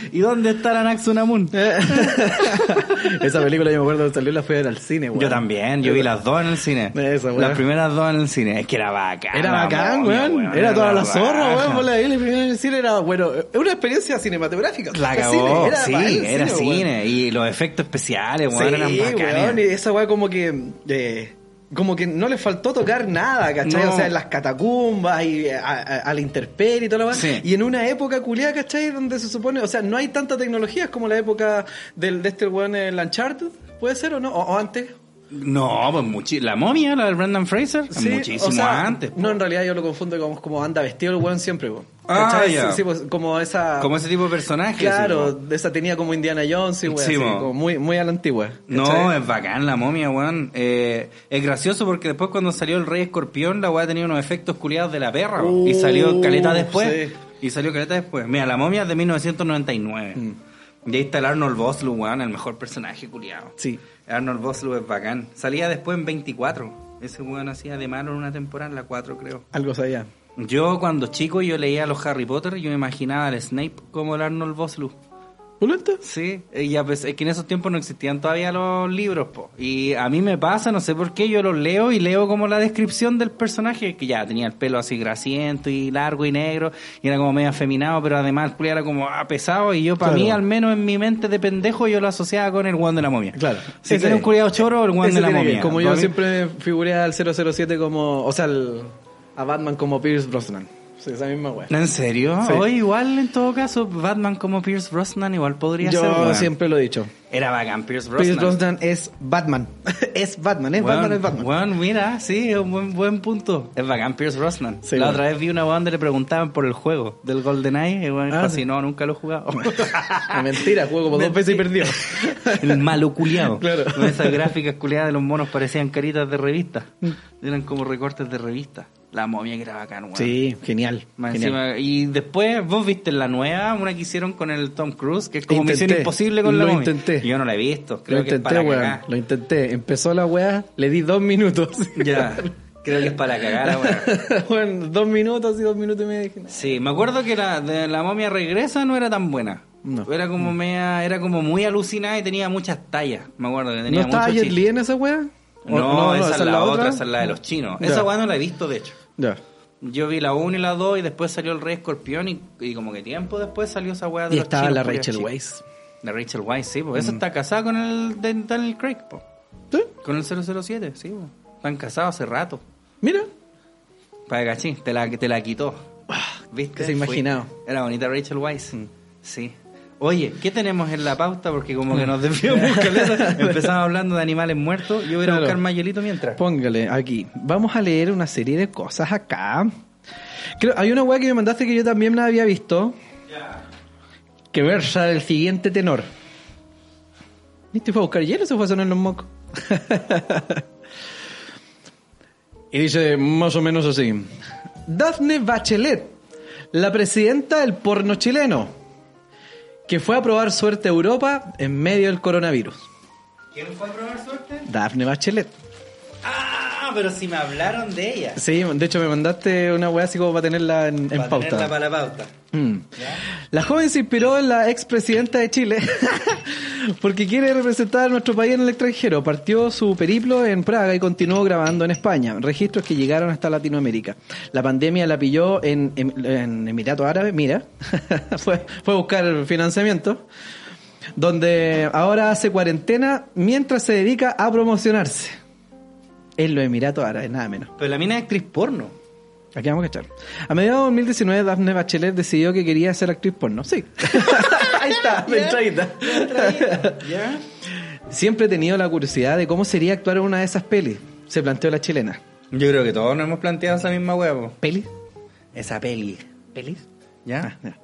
¿Y dónde está la Naxunamun? Esa película yo me acuerdo que salió la fui a ver al cine, weón. Yo también, yo vi las dos en el cine. Esa, weón. las primeras dos en el cine. Es que era bacán. Era bacán, weón. Era toda la zorra, weón. Por la primero en el cine era, bueno, es una experiencia cinematográfica. La Era cagó, cine, sí, era weón. cine. Y los efectos especiales, weón, Sí, eran bacanes. weón, y esa weá como que... eh, como que no le faltó tocar nada, ¿cachai? No. O sea, en las catacumbas y a, a- a la intemperie y todo lo demás. Sí. Y en una época culiada, ¿cachai? Donde se supone, o sea, no hay tanta tecnología, es como la época del, de este weón en el Uncharted, ¿puede ser o no? O, o antes. No, pues muchi la momia, la del Brendan Fraser, Sí, muchísimo o sea, antes. po. No, en realidad yo lo confundo como, como anda vestido el weón siempre, weón. Ah, pues, como esa... Como ese tipo de personaje. Claro, sí, po. de esa tenía como Indiana Jones y weón, Sí, como muy, muy a la antigua. No, ¿cachai? es bacán la momia, weón. Eh, es gracioso porque después cuando salió el Rey Escorpión, la weá tenía unos efectos culiados de la perra. y Uh, salió caleta después. Y salió caleta después. Mira, la momia es de 1999. Mm. Y ahí está el Arnold Vosloo, weón, el mejor personaje culiado. Sí. Arnold Vosloo es bacán. Salía después en 24. Ese weón hacía de malo en una temporada, en la 4 creo. Algo sabía. Yo cuando chico yo leía los Harry Potter y yo me imaginaba al Snape como el Arnold Vosloo. ¿Pulenta? Sí, y ya pues, es que en esos tiempos no existían todavía los libros, po. Y a mí me pasa, no sé por qué, yo los leo y leo como la descripción del personaje, que ya tenía el pelo así grasiento y largo y negro, y era como medio afeminado, pero además el era como ah, pesado, y yo para Claro. mí, al menos en mi mente de pendejo, yo lo asociaba con el guan de la momia. Claro. Si Ese- tiene un culiado choro, el guan de la que- momia. Como yo mí- siempre figuré al 007 como... O sea, al- a Batman como Pierce Brosnan. Sí, esa misma weá. ¿En serio? Sí. Oye, igual en todo caso, Batman como Pierce Brosnan igual podría Yo ser. weón. siempre lo he dicho. Era bacán Pierce Brosnan. Pierce Brosnan es Batman. es Batman, es Batman, es Batman. Bueno, mira, sí, es un buen, buen punto. Es bacán Pierce Brosnan. Sí, la bueno. otra vez vi una weá donde le preguntaban por el juego del GoldenEye y bueno, Ah, así, no, nunca lo he jugado. Mentira, juego como dos veces y perdió. el malo culiado. Claro. Con esas gráficas culiadas de los monos parecían caritas de revista. Mm. Eran como recortes de revista. La momia que era bacán, weón. Sí, genial. Genial. y después, vos viste la nueva, una que hicieron con el Tom Cruise, que es como Intenté, Misión Imposible con la lo momia. intenté. Yo no la he visto, creo lo que es intenté, para weón. Lo intenté. Empezó la weá, le di dos minutos. Ya, creo que es para cagar, weón. bueno, dos minutos y dos minutos y medio. no. Sí, me acuerdo que la de la momia regresa no era tan buena. No. Era como media, era como muy alucinada y tenía muchas tallas. Me acuerdo que ¿No tenía estaba mucho Jet. Li en esa weá? ¿O- No, esa, es la otra, esa es la de los chinos. Esa weá no la he visto, de hecho. Ya. Yo vi la 1 y la 2 y después salió el Rey Escorpión y, y como que tiempo después salió esa weá de Y los estaba chinos la culiados Rachel chicos. Weisz. La Rachel Weisz, sí, pues Mm. esa está casada con el de- Daniel Craig, po. ¿Sí? Con el 007, sí, po. Están casados hace rato. Mira. Para cachín, te la, te la quitó. ¿Viste? que se imaginado. Era bonita Rachel Weisz. Mm. Sí. Oye, ¿qué tenemos en la pauta? Porque como que nos desviamos. Empezamos hablando de animales muertos. Yo voy a Claro. buscar más hielito mientras. Póngale aquí. Vamos a leer una serie de cosas acá. Creo, hay una weá que me mandaste que yo también la había visto. Que versa el siguiente tenor. ¿Viste? Fue a buscar hielo o se fue a sonar los mocos. y dice más o menos así. Daphne Bachelet, la presidenta del porno chileno, que fue a probar suerte a Europa en medio del coronavirus. ¿Quién fue a probar suerte? Daphne Bachelet. Ah, pero si me hablaron de ella. Sí, de hecho me mandaste una weá así como para tenerla en, en Para pauta. tenerla para la pauta. Mm. La joven se inspiró en la expresidenta de Chile porque quiere representar a nuestro país en el extranjero. Partió su periplo en Praga y continuó grabando en España. Registros que llegaron hasta Latinoamérica. La pandemia la pilló en, en, en Emiratos Árabes, mira. fue, fue a buscar financiamiento. Donde ahora hace cuarentena mientras se dedica a promocionarse. En los Emiratos Árabes, nada menos. Pero la mina es actriz porno. Aquí vamos a echar. A mediados de 2019, Daphne Bachelet decidió que quería ser actriz porno. Sí. Ahí está, de entradita. Siempre he tenido la curiosidad de cómo sería actuar en una de esas pelis. Se planteó la chilena. Yo creo que todos nos hemos planteado esa misma huevo. ¿Peli? Esa peli. ¿Pelis? ¿Ya? Ah, ya.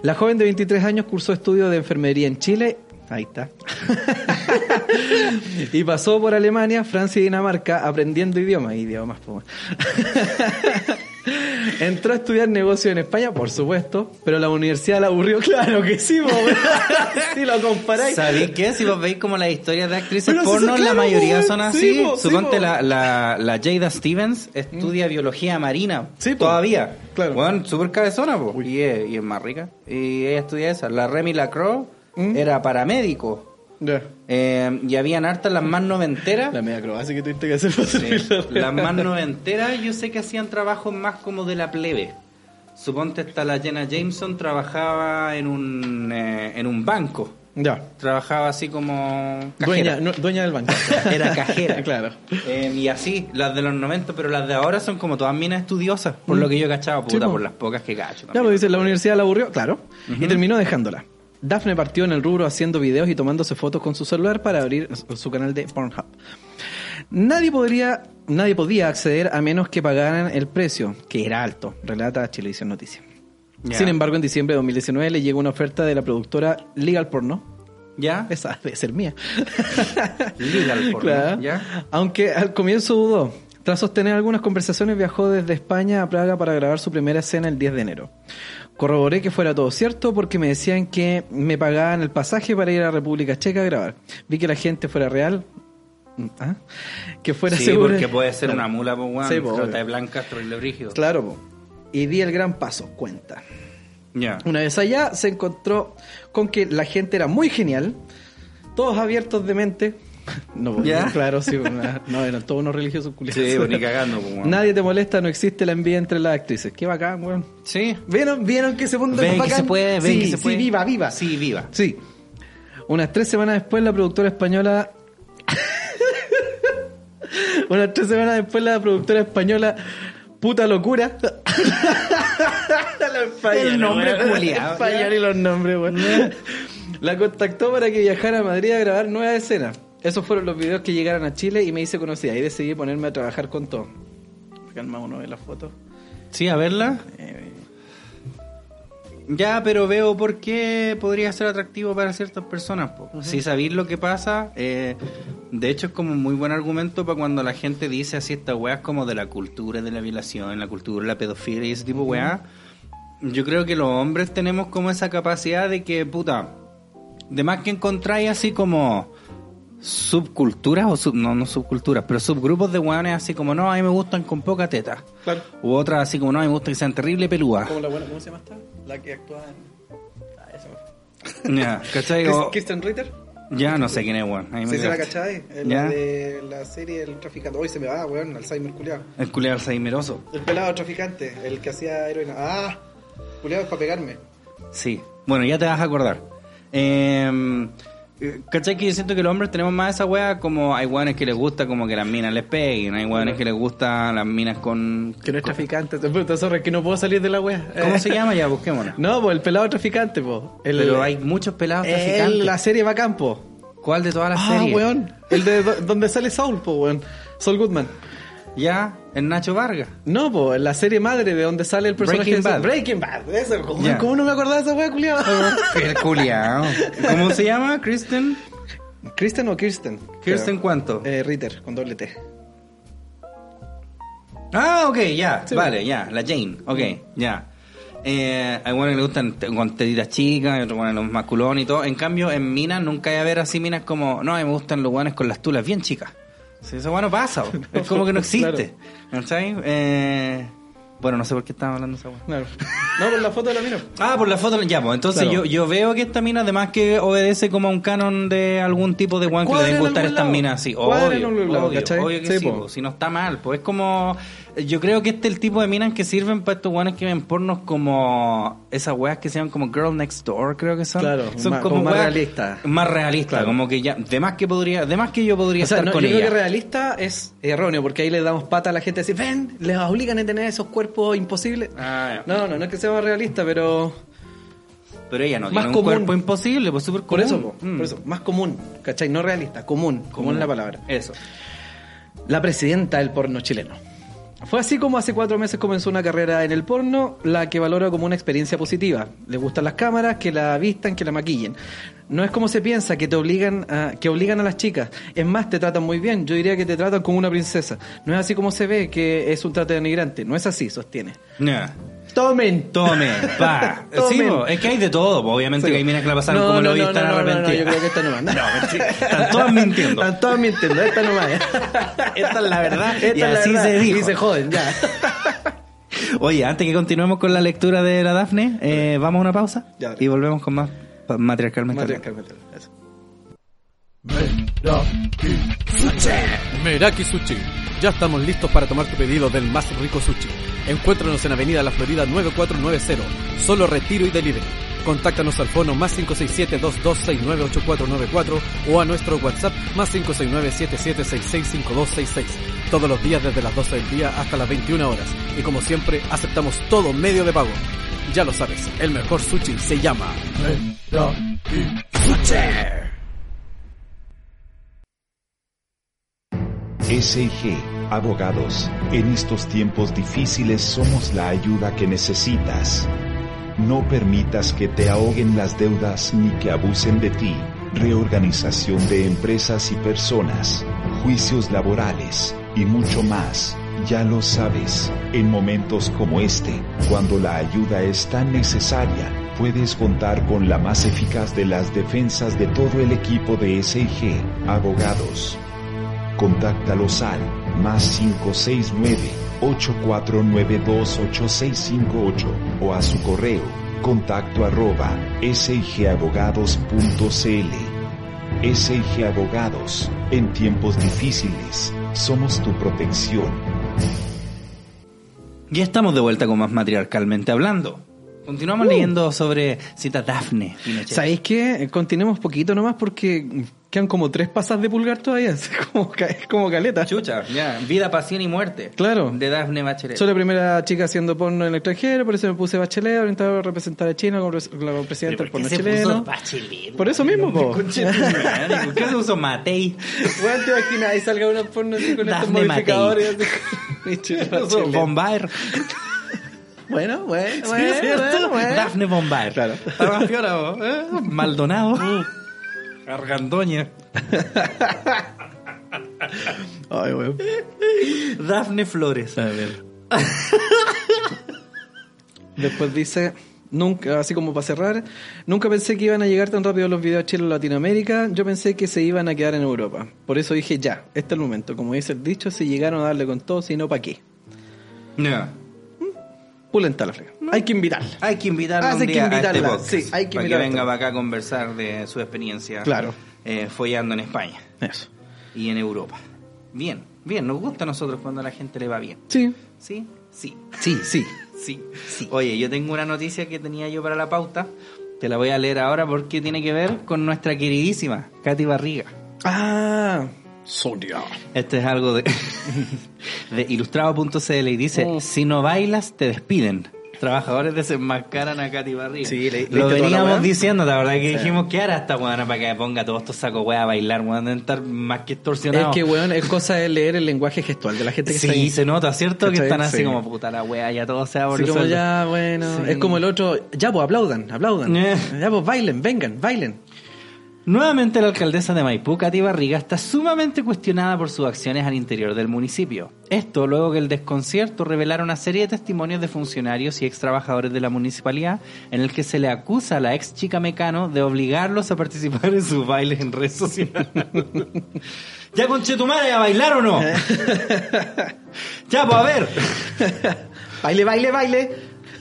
La joven de 23 años cursó estudios de enfermería en Chile. Ahí está. y pasó por Alemania, Francia y Dinamarca aprendiendo idiomas. Idiomas, po. Entró a estudiar negocio en España, por supuesto, pero la universidad la aburrió. Claro que sí, po, si lo comparáis. ¿Sabéis qué? Si vos veis como las historias de actrices Pero si porno, son- la claro, mayoría po, son así. Sí, po, Suponte po. la, la, la Jada Stevens estudia biología marina. Sí, po. Todavía. Claro. Bueno, súper cabezona, po. Y es, y es más rica. Y ella estudia esa. La Remy Lacroix ¿Mm? era paramédico. Ya. Eh, y habían hartas las más noventeras. La media acrobacia que tuviste que hacer para Sí. Las más noventeras yo sé que hacían trabajos más como de la plebe. Suponte esta la Jenna Jameson trabajaba en un, eh, en un banco. Ya. Trabajaba así como Dueña, no, dueña del banco. Era cajera. claro. Eh, y así, las de los 90, pero las de ahora son como todas minas estudiosas, por Mm. lo que yo he cachado, Sí, puta, po. por las pocas que cacho. Ya, también. pues dice, la universidad la aburrió, claro, y terminó dejándola. Daphne partió en el rubro haciendo videos y tomándose fotos con su celular para abrir su canal de Pornhub. Nadie podría, nadie podía acceder a menos que pagaran el precio, que era alto, relata Chilevisión Noticias. Sin embargo, en diciembre de 2019 le llegó una oferta de la productora Legal Porno. ¿Ya? Esa debe ser mía. Legal porno, Claro. ¿ya? Aunque al comienzo dudó. Tras sostener algunas conversaciones, viajó desde España a Praga para grabar su primera escena el 10 de enero. Corroboré que fuera todo cierto porque me decían que me pagaban el pasaje para ir a República Checa a grabar. Vi que la gente fuera real. ¿Ah? Que fuera Sí, segura. porque puede ser Claro. una mula, weón. Sí, po, de blanca, brígido. Claro, po. y di el gran paso, cuenta. Ya. Una vez allá se encontró con que la gente era muy genial, todos abiertos de mente. No, pues, ¿Ya? claro, sí, una- no, eran todos unos religiosos culiados. Sí, pues, ni cagando, pues. Nadie te molesta, no existe la envidia entre las actrices. Qué bacán, weón. Sí. ¿Vieron, ¿Vieron que Ven es que bacán? se puede, ven sí, que se puede. Sí, viva, viva. Sí, viva. Sí. Unas tres semanas después, la productora española. Unas tres semanas después, la productora española. Puta locura. El nombre weón. culiao, Español y los nombres, weón. La contactó para que viajara a Madrid a grabar nuevas escenas. Esos fueron los videos que llegaron a Chile y me hice conocida. Y decidí ponerme a trabajar con todo. Calma uno de las fotos. Sí, a verla. Eh, Ya, pero veo por qué podría ser atractivo para ciertas personas. Si sabéis lo que pasa, eh, De hecho, es como un muy buen argumento para cuando la gente dice así estas weas como de la cultura de la violación, la cultura de la pedofilia y ese tipo de weas. Yo creo que los hombres tenemos como esa capacidad de que, puta, de más que encontráis así como subculturas o sub, no, no subculturas, pero subgrupos de weones así como, no, a mí me gustan con poca teta. Claro. U otras así como, no, a mí me gusta que sean terrible pelúas. ¿Cómo, la buena, ¿Cómo se llama esta? La que actúa en... Ah, esa me. Ya, ¿cachai? O- Kristen Ritter. ya no sé quién es, weón. Ahí me Sí, se la cachai. Ya. la de la serie El Traficante. Hoy se me va, weón, Alzheimer culiado. El culiado alzheimeroso. El pelado traficante, el que hacía heroína. Ah, culiado es para pegarme. Sí. Bueno, ya te vas a acordar. Eh, ¿Cachai? Que yo siento que los hombres tenemos más esa wea como hay weones que les gusta como que las minas les peguen, hay weones que les gustan las minas con... Que no es traficante. Puta, sorry, que no puedo salir de la wea. ¿Cómo Eh, se llama ya? Busquémosla. No, pues el pelado traficante, po. El, Pero hay muchos pelados el- traficantes. la serie va a campo. ¿Cuál de todas las Ah, series? weón. El de do- donde sale Saul, po, weón. Saul Goodman. Ya, el Nacho Vargas. No, po, en la serie madre de donde sale el personaje Breaking Bad. Breaking Bad. Eso, ¿cómo, Ya. cómo no me acordaba de esa wea, culiado? El culiao. ¿Cómo se llama? ¿Kristen? ¿Kristen o Kirsten? ¿Kristen cuánto? Eh, Ritter, con doble T. Ah, ok, ya, Sí. vale, ya, la Jane, ok, ya. Eh, hay que le gustan con tetitas chicas, otros bueno, los masculones y todo. En cambio, en minas nunca hay a ver así minas como, no, a mí me gustan los guanes con las tulas bien chicas. Si eso bueno pasa, bo. es como que no existe. ¿Cachai? Eh, bueno, no sé por qué estaba hablando de esa. Claro. No, por la foto de la mina. Ah, por la foto, ya, pues entonces Claro. yo, yo veo que esta mina además que obedece como a un canon de algún tipo de guan que le Cuadra den en gustar estas minas así. Obvio, obvio, obvio que Sí, sí, po. po, si no está mal, pues es como... Yo creo que este es el tipo de minas que sirven para estos guanes que ven pornos como... Esas weas que se llaman como Girl Next Door, creo que son. Claro, son más- como más realistas. Más realistas, Claro. como que ya... De más que podría... De más que yo podría O sea, estar no, con yo creo ella. que realista es erróneo, porque ahí le damos pata a la gente a decir, ven, les obligan a tener esos cuerpos imposibles. Ah. No, no, no es que sea más realista, pero Pero ella no Más tiene un común. cuerpo imposible, pues súper por común. eso, Mm. por eso, más común, ¿cachai? No realista, común, común es la palabra. Eso. La presidenta del porno chileno. Fue así como hace cuatro meses comenzó una carrera en el porno, la que valora como una experiencia positiva. Le gustan las cámaras, que la vistan, que la maquillen. No es como se piensa, que te obligan a, que obligan a las chicas. Es más, te tratan muy bien. Yo diría que te tratan como una princesa. No es así como se ve, que es un trato denigrante. No es así, sostiene. Tomen. Tome, pa. Sí, Tomen. po, es que hay de todo, po. obviamente Sí. que hay minas que la pasaron No, como no, lo vi no, están no, no, no, no, arrepentidas. yo creo que esta no más. No. Están todas mintiendo. Están todas mintiendo, esta no más. Esta es la verdad. Esta y es la así verdad. se dijo. Y se joden, ya. Oye, antes que continuemos con la lectura de la Dafne, eh, vamos a una pausa Ya. y volvemos con más matriarcalmente. Cálmate, eso. Meraki Sushi. Ya estamos listos para tomar tu pedido del más rico sushi. Encuéntranos en Avenida La Florida 9490. Solo retiro y delivery. Contáctanos al fono más 567-2269-8494 o a nuestro WhatsApp más 569-7766-5266. Todos los días desde las 12 del día hasta las 21 horas. Y como siempre, aceptamos todo medio de pago. Ya lo sabes, el mejor sushi se llama SIG, abogados, en estos tiempos difíciles somos la ayuda que necesitas. No permitas que te ahoguen las deudas ni que abusen de ti. Reorganización de empresas y personas, juicios laborales y mucho más. Ya lo sabes, en momentos como este, cuando la ayuda es tan necesaria, puedes contar con la más eficaz de las defensas de todo el equipo de SIG, abogados. Contáctalos al más 569-8492-8658 o a su correo contacto arroba sigabogados.cl. SIG Abogados, en tiempos difíciles, somos tu protección. Ya estamos de vuelta con más matriarcalmente hablando. Continuamos leyendo sobre cita Dafne. ¿Sabéis qué? Continuemos poquito nomás porque quedan como tres pasas de pulgar todavía. Es como, como caleta. Chucha, ya. Vida, pasión y muerte. Claro. De Dafne Bachelet. Soy la primera chica haciendo porno en el extranjero, por eso me puse bachelet, orientado a representar a China como, pres- como presidente del porno chileno. Por eso mismo, po. Conche tu madre, ¿Por qué se usó Matei? Bueno, te imaginas, ahí salga una porno así con estos Dafne modificadores. así. Bombaer. Bueno, bueno, Sí, bueno, bueno, bueno. Dafne Bombaer. Claro. Estaba vos, ¿eh? Maldonado. Argandoña. Ay, weón. Dafne Flores. A ver. Después dice, nunca, así como para cerrar, nunca pensé que iban a llegar tan rápido los videos a Chile o Latinoamérica, yo pensé que se iban a quedar en Europa. Por eso dije, ya, este es el momento. Como dice el dicho, si llegaron a darle con todo, si no, ¿para qué? No. Pulenta la frega. Hay que invitarla. Hay que invitarla Ah, hay que día a este invitarla, podcast, sí, hay que para que invitarla. venga para acá a conversar de su experiencia Claro. eh, follando en España Eso. y en Europa. Bien, bien, nos gusta a nosotros cuando a la gente le va bien. Sí. ¿Sí? Sí. Sí, sí. Sí. Oye, yo tengo una noticia que tenía yo para la pauta. Te la voy a leer ahora porque tiene que ver con nuestra queridísima Katy Barriga. Ah, Sonia. Este es algo de, de ilustrado.cl y dice, Oh. si no bailas, te despiden. Trabajadores desenmascaran a Katy Barriga. Sí, le- Lo ¿leíste toda la veníamos diciendo, la verdad que dijimos que hará esta weona para que ponga todos estos sacos weá a bailar, weón, deben estar más que Es extorsionados. que, weón, es cosa de leer el lenguaje gestual de la gente que está Sí, ahí. se nota, ¿cierto? Que están así Sí. como puta la weá, ya todo se va por como ya, bueno, es como el otro, ya pues aplaudan, aplaudan. Ya pues bailen, vengan, bailen. Nuevamente la alcaldesa de Maipú, Katy Barriga, está sumamente cuestionada por sus acciones al interior del municipio. Esto luego que el desconcierto revelara una serie de testimonios de funcionarios y ex trabajadores de la municipalidad en el que se le acusa a la ex chica mecano de obligarlos a participar en sus bailes en redes sociales. ¿Ya conchetumare a bailar o no? ya, pues a ver. Baile, baile, baile.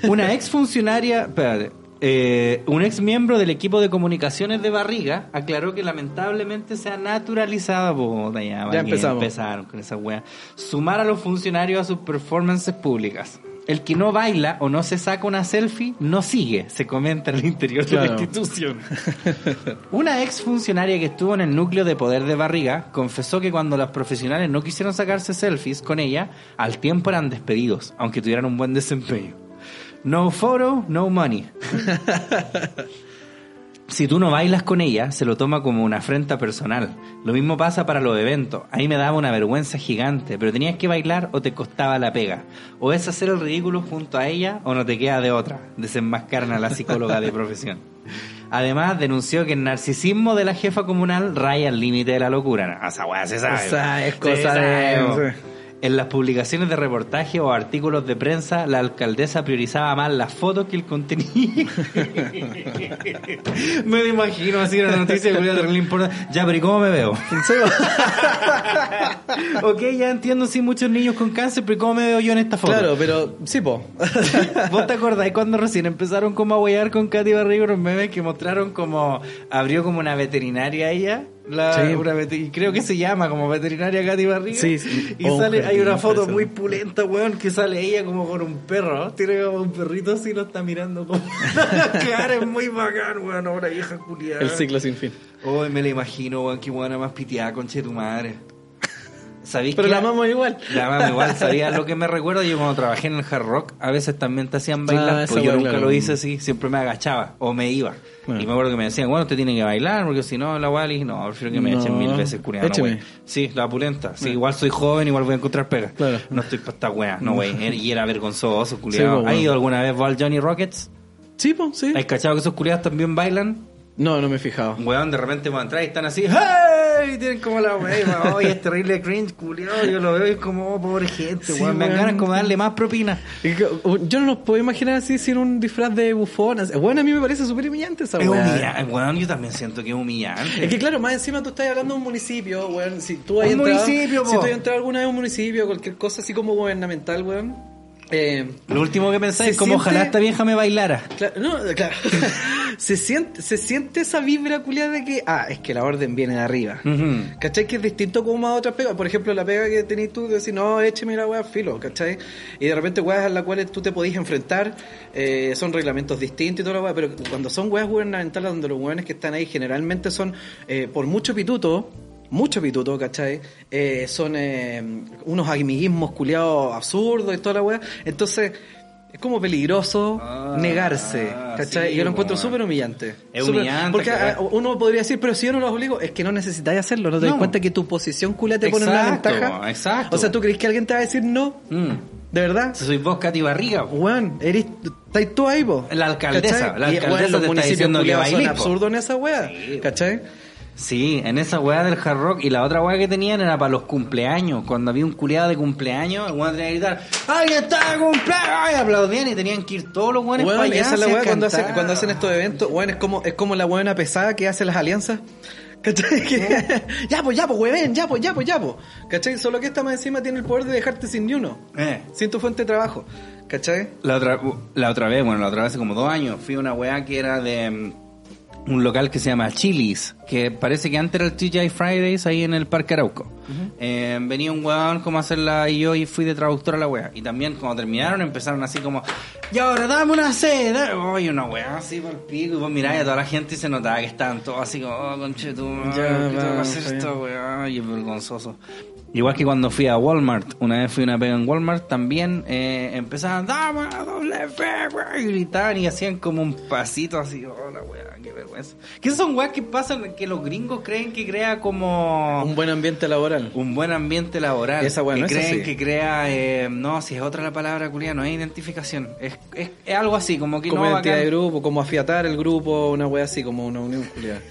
Una ex funcionaria, espérate, eh, un ex miembro del equipo de comunicaciones de Barriga aclaró que lamentablemente se ha naturalizado, ya, ¿para qué empezamos. empezaron con esa wea, sumar a los funcionarios a sus performances públicas. El que no baila o no se saca una selfie no sigue, se comenta en el interior de la institución. Una ex funcionaria que estuvo en el núcleo de poder de Barriga confesó que cuando los profesionales no quisieron sacarse selfies con ella, al tiempo eran despedidos, aunque tuvieran un buen desempeño. No photo, no money. Si tú no bailas con ella, se lo toma como una afrenta personal. Lo mismo pasa para los eventos. Ahí me daba una vergüenza gigante, pero tenías que bailar o te costaba la pega. O es hacer el ridículo junto a ella o no te queda de otra. Desenmascaran a la psicóloga de profesión. Además, denunció que el narcisismo de la jefa comunal raya el límite de la locura. Weá se sabe. Es cosa de-. En las publicaciones de reportaje o artículos de prensa, la alcaldesa priorizaba más las fotos que el contenido. me lo imagino así en la noticia que le importa. Ya, pero ¿y cómo me veo? ok, ya entiendo, sí, muchos niños con cáncer, pero ¿y ¿cómo me veo yo en esta foto? Claro, pero sí, po. ¿Vos te acordás cuando recién empezaron como a huear con Katy Barrigo los memes que mostraron como abrió como una veterinaria ella? La, Sí. una y creo que se llama como veterinaria Katy Barriga. Sí, sí. Y Oh, sale, hay una foto muy pulenta, weón, que sale ella como con un perro. ¿no? Tiene como un perrito así lo está mirando como la cara, es muy bacán, weón, ahora vieja culiada. El ciclo sin fin. Oh, me la imagino, weón, qué buena más piteada, conche tu madre. ¿Sabéis Pero qué? la amamos igual. La mamá igual, ¿sabía lo que me recuerda? Yo cuando trabajé en el hard rock, a veces también te hacían bailar, Ah, pues yo nunca lo hice así, siempre me agachaba o me iba. Bueno. Y me acuerdo que me decían, bueno, usted tiene que bailar, porque si no, la dije, no, prefiero que me No, echen mil veces curiano, güey. Sí, la pulenta. Sí, igual soy joven, igual voy a encontrar pega. Claro. No estoy para esta weá, no, güey. Y era vergonzoso, Sí, culiado. pues, ¿Has bueno. ido alguna vez vos al Johnny Rockets? Sí, po, sí. ¿Has cachado que esos culiados también bailan? No, no me he fijado. Weón, de repente van a entrar y están así, ¡hey! Y tienen como la weá, oye, es terrible cringe, culiado. Yo lo veo y es como, oh, pobre gente, Sí, weón. Me dan weón. ganas como darle más propina. Es Yo no nos puedo imaginar así sin un disfraz de bufón. Bueno, a mí me parece súper humillante esa Es weá. humillante, weón. Yo también siento que es humillante. Es que claro, más encima tú estás hablando de un municipio, weón. Si tú has Un entrado, municipio, po. si tú has entrado alguna vez a un municipio, cualquier cosa así como gubernamental, weón. Eh, Lo último que pensé Se es como siente- ojalá esta vieja me bailara. Claro, no, claro. se, siente, se siente esa vibra culiada de que, ah, es que la orden viene de arriba. Ujú. ¿Cachai? Que es distinto como a otras pegas. Por ejemplo, la pega que tenés tú de decir, no, écheme la weá filo, ¿cachai? Y de repente weas a las cuales tú te podís enfrentar eh, son reglamentos distintos y toda la weá. Pero cuando son weas gubernamentales donde los weones que están ahí generalmente son, eh, por mucho pituto, mucho pituto, ¿cachai? Eh, son eh, unos amiguismos culiados absurdos y toda la weá. Entonces, es como peligroso Ah, negarse, ¿cachai? sí, y yo lo encuentro súper humillante. Es Súper- humillante, Porque ah, uno podría decir, pero si yo no los obligo, es que no necesitáis hacerlo, no te das cuenta que tu posición culia te pone en una Exacto, ventaja. exacto. O sea, ¿tú crees que alguien te va a decir no? Mm. ¿De verdad? Si soy vos, Katy Barriga. Weón, eres, estáis tú ahí, po. La alcaldesa, ¿Cachai? la Y, alcaldesa weón, te los está municipios diciendo que son absurdos en esa weá, Sí, ¿cachai? Sí, en esa weá del hard rock. Y la otra weá que tenían era para los cumpleaños. Cuando había un culiado de cumpleaños, el weón tenía que gritar, ¡Alguien está de cumpleaños! Y aplaudían y tenían que ir todos los weones para allá. esa es la weá cuando hacen, cuando hacen estos eventos, weón, es como, es como la weona pesada que hace las alianzas. ¿Cachai? Ya, pues, ya, pues, weón, ya, pues, ya, pues, ya, pues. ¿Cachai? Solo que esta más encima tiene el poder de dejarte sin ni uno. Eh. Sin tu fuente de trabajo. ¿Cachai? La otra, la otra vez, bueno, la otra vez hace como dos años, fui a una weá que era de mm, un local que se llama Chili's, que parece que antes era el TGI Fridays ahí en el Parque Arauco. Eh, venía un weón como a hacerla y yo y fui de traductor a la weá. Y también cuando terminaron empezaron así como, y ahora dame una sed, oye una weá así por el pico, y vos miráis a toda la gente y se notaba que estaban todos así como, oh conche madre, Ya, ¿qué te va a vamos, hacer esta weá? Y es vergonzoso. Igual que cuando fui a Walmart, una vez fui a una pega en Walmart, también eh, empezaban, dame una doble F, weá", y gritaban y hacían como un pasito así, oh la vergüenza. ¿Qué son weas que pasan que los gringos creen que crea como Un buen ambiente laboral. un buen ambiente laboral? Esa weá que no es creen así. que crea, eh, no, si es otra la palabra culia, no es identificación, es, es, es algo así, como que como no identidad de grupo, como afiatar el grupo, una wea así, como una unión culiada.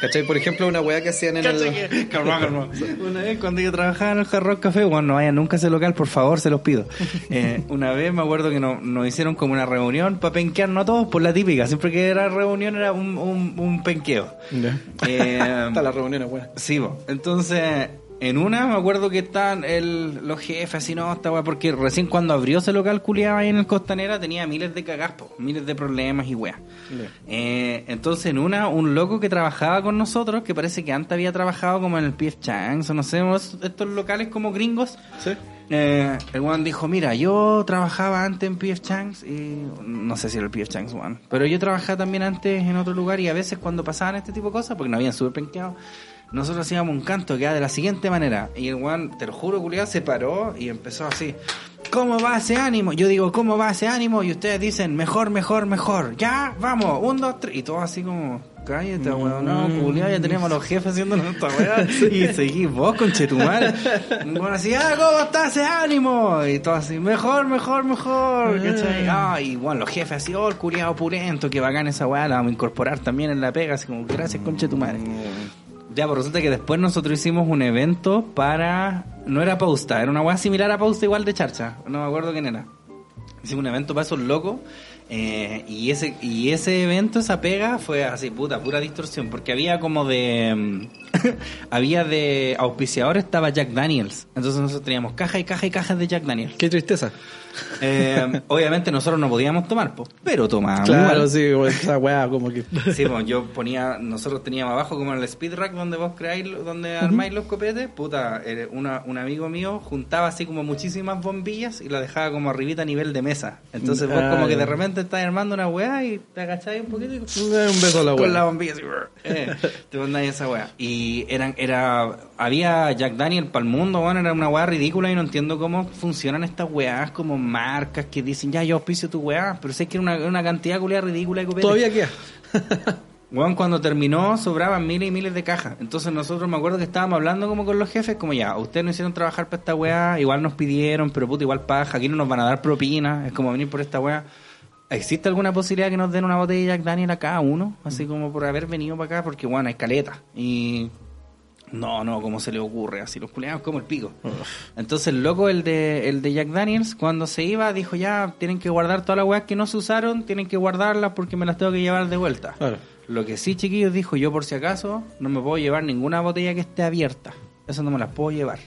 ¿Cachai? Por ejemplo, una wea que hacían en el... Calma. Una vez cuando yo trabajaba en el Hard Rock Café, bueno, no vayan nunca a ese local, por favor, se los pido. Eh, una vez me acuerdo que no- nos hicieron como una reunión para penquearnos a todos por la típica. Siempre que era reunión era un, un, un penqueo. Ya. Eh, Hasta la reunión buena. Sí, po. entonces en una me acuerdo que estaban el, los jefes así, no, esta weá, porque recién cuando abrió ese local culiado ahí en el Costanera tenía miles de cagaspos, miles de problemas y weá. Eh, entonces en una, un loco que trabajaba con nosotros, que parece que antes había trabajado como en el PF Changs o no sé, estos locales como gringos, ¿Sí? Eh, el weón dijo, mira, yo trabajaba antes en PF Changs y no sé si era el PF Changs weón, pero yo trabajaba también antes en otro lugar y a veces cuando pasaban este tipo de cosas, porque no habían súper penqueado, nosotros hacíamos un canto que era de la siguiente manera y el weón, te lo juro, culiado, se paró y empezó así. ¿Cómo va ese ánimo? Yo digo, ¿cómo va ese ánimo? Y ustedes dicen, mejor, mejor, mejor. Ya, vamos, un, dos, tres. Y todo así como, cállate, weón, no, culiado, ya teníamos a los jefes haciendo nuestra weá. Y seguís vos, conchetumar. Bueno, así, ah, ¿cómo está ese ánimo? Y todo así, mejor, mejor, mejor. ¿cachai? Ah, y bueno, los jefes así, oh, el culiado opulento, que bacán esa weá, la vamos a incorporar también en la pega, así como, gracias, conchetumar. Ya, pues resulta que después nosotros hicimos un evento para. No era Pausta, era una weá similar a Pausta, igual de charcha. No me acuerdo quién era. Hicimos un evento para esos locos. Eh, y ese y ese evento, esa pega, fue así, puta, pura distorsión. Porque había como de. mm, había de auspiciador, estaba Jack Daniels. Entonces nosotros teníamos caja y caja y cajas de Jack Daniels. Qué tristeza. Eh, obviamente nosotros no podíamos tomar, po, pero tomábamos. Claro, sí, esa weá como que... Sí, pues yo ponía, nosotros teníamos abajo como en el speed rack donde vos creáis, donde armáis los copetes, puta, eh, una, un amigo mío juntaba así como muchísimas bombillas y la dejaba como arribita a nivel de mesa. Entonces vos Ah, como que de repente estás armando una weá y te agacháis un poquito y Un beso a la con weá. la bombilla así, eh, te mandáis esa weá. Y eran, era, había Jack Daniel para el mundo, bueno, era una weá ridícula y no entiendo cómo funcionan estas weás como marcas que dicen, ya yo auspicio tu weá, pero sé que era una, una cantidad culiá ridícula de copetes. Todavía queda. Weón, cuando terminó sobraban miles y miles de cajas. Entonces nosotros me acuerdo que estábamos hablando como con los jefes, como ya, ustedes nos hicieron trabajar para esta weá, igual nos pidieron, pero puta, igual paja, aquí no nos van a dar propina, es como venir por esta weá. ¿Existe alguna posibilidad que nos den una botella de Jack Daniel a cada uno? Así como por haber venido para acá, porque bueno, hay caleta. Y no, no, ¿cómo se le ocurre? Así los culeados como el pico. Entonces el loco, el de, el de Jack Daniels, cuando se iba, dijo ya, tienen que guardar todas las weas que no se usaron, tienen que guardarlas porque me las tengo que llevar de vuelta. Claro. Lo que sí, chiquillos, dijo yo por si acaso, no me puedo llevar ninguna botella que esté abierta. Eso no me las puedo llevar,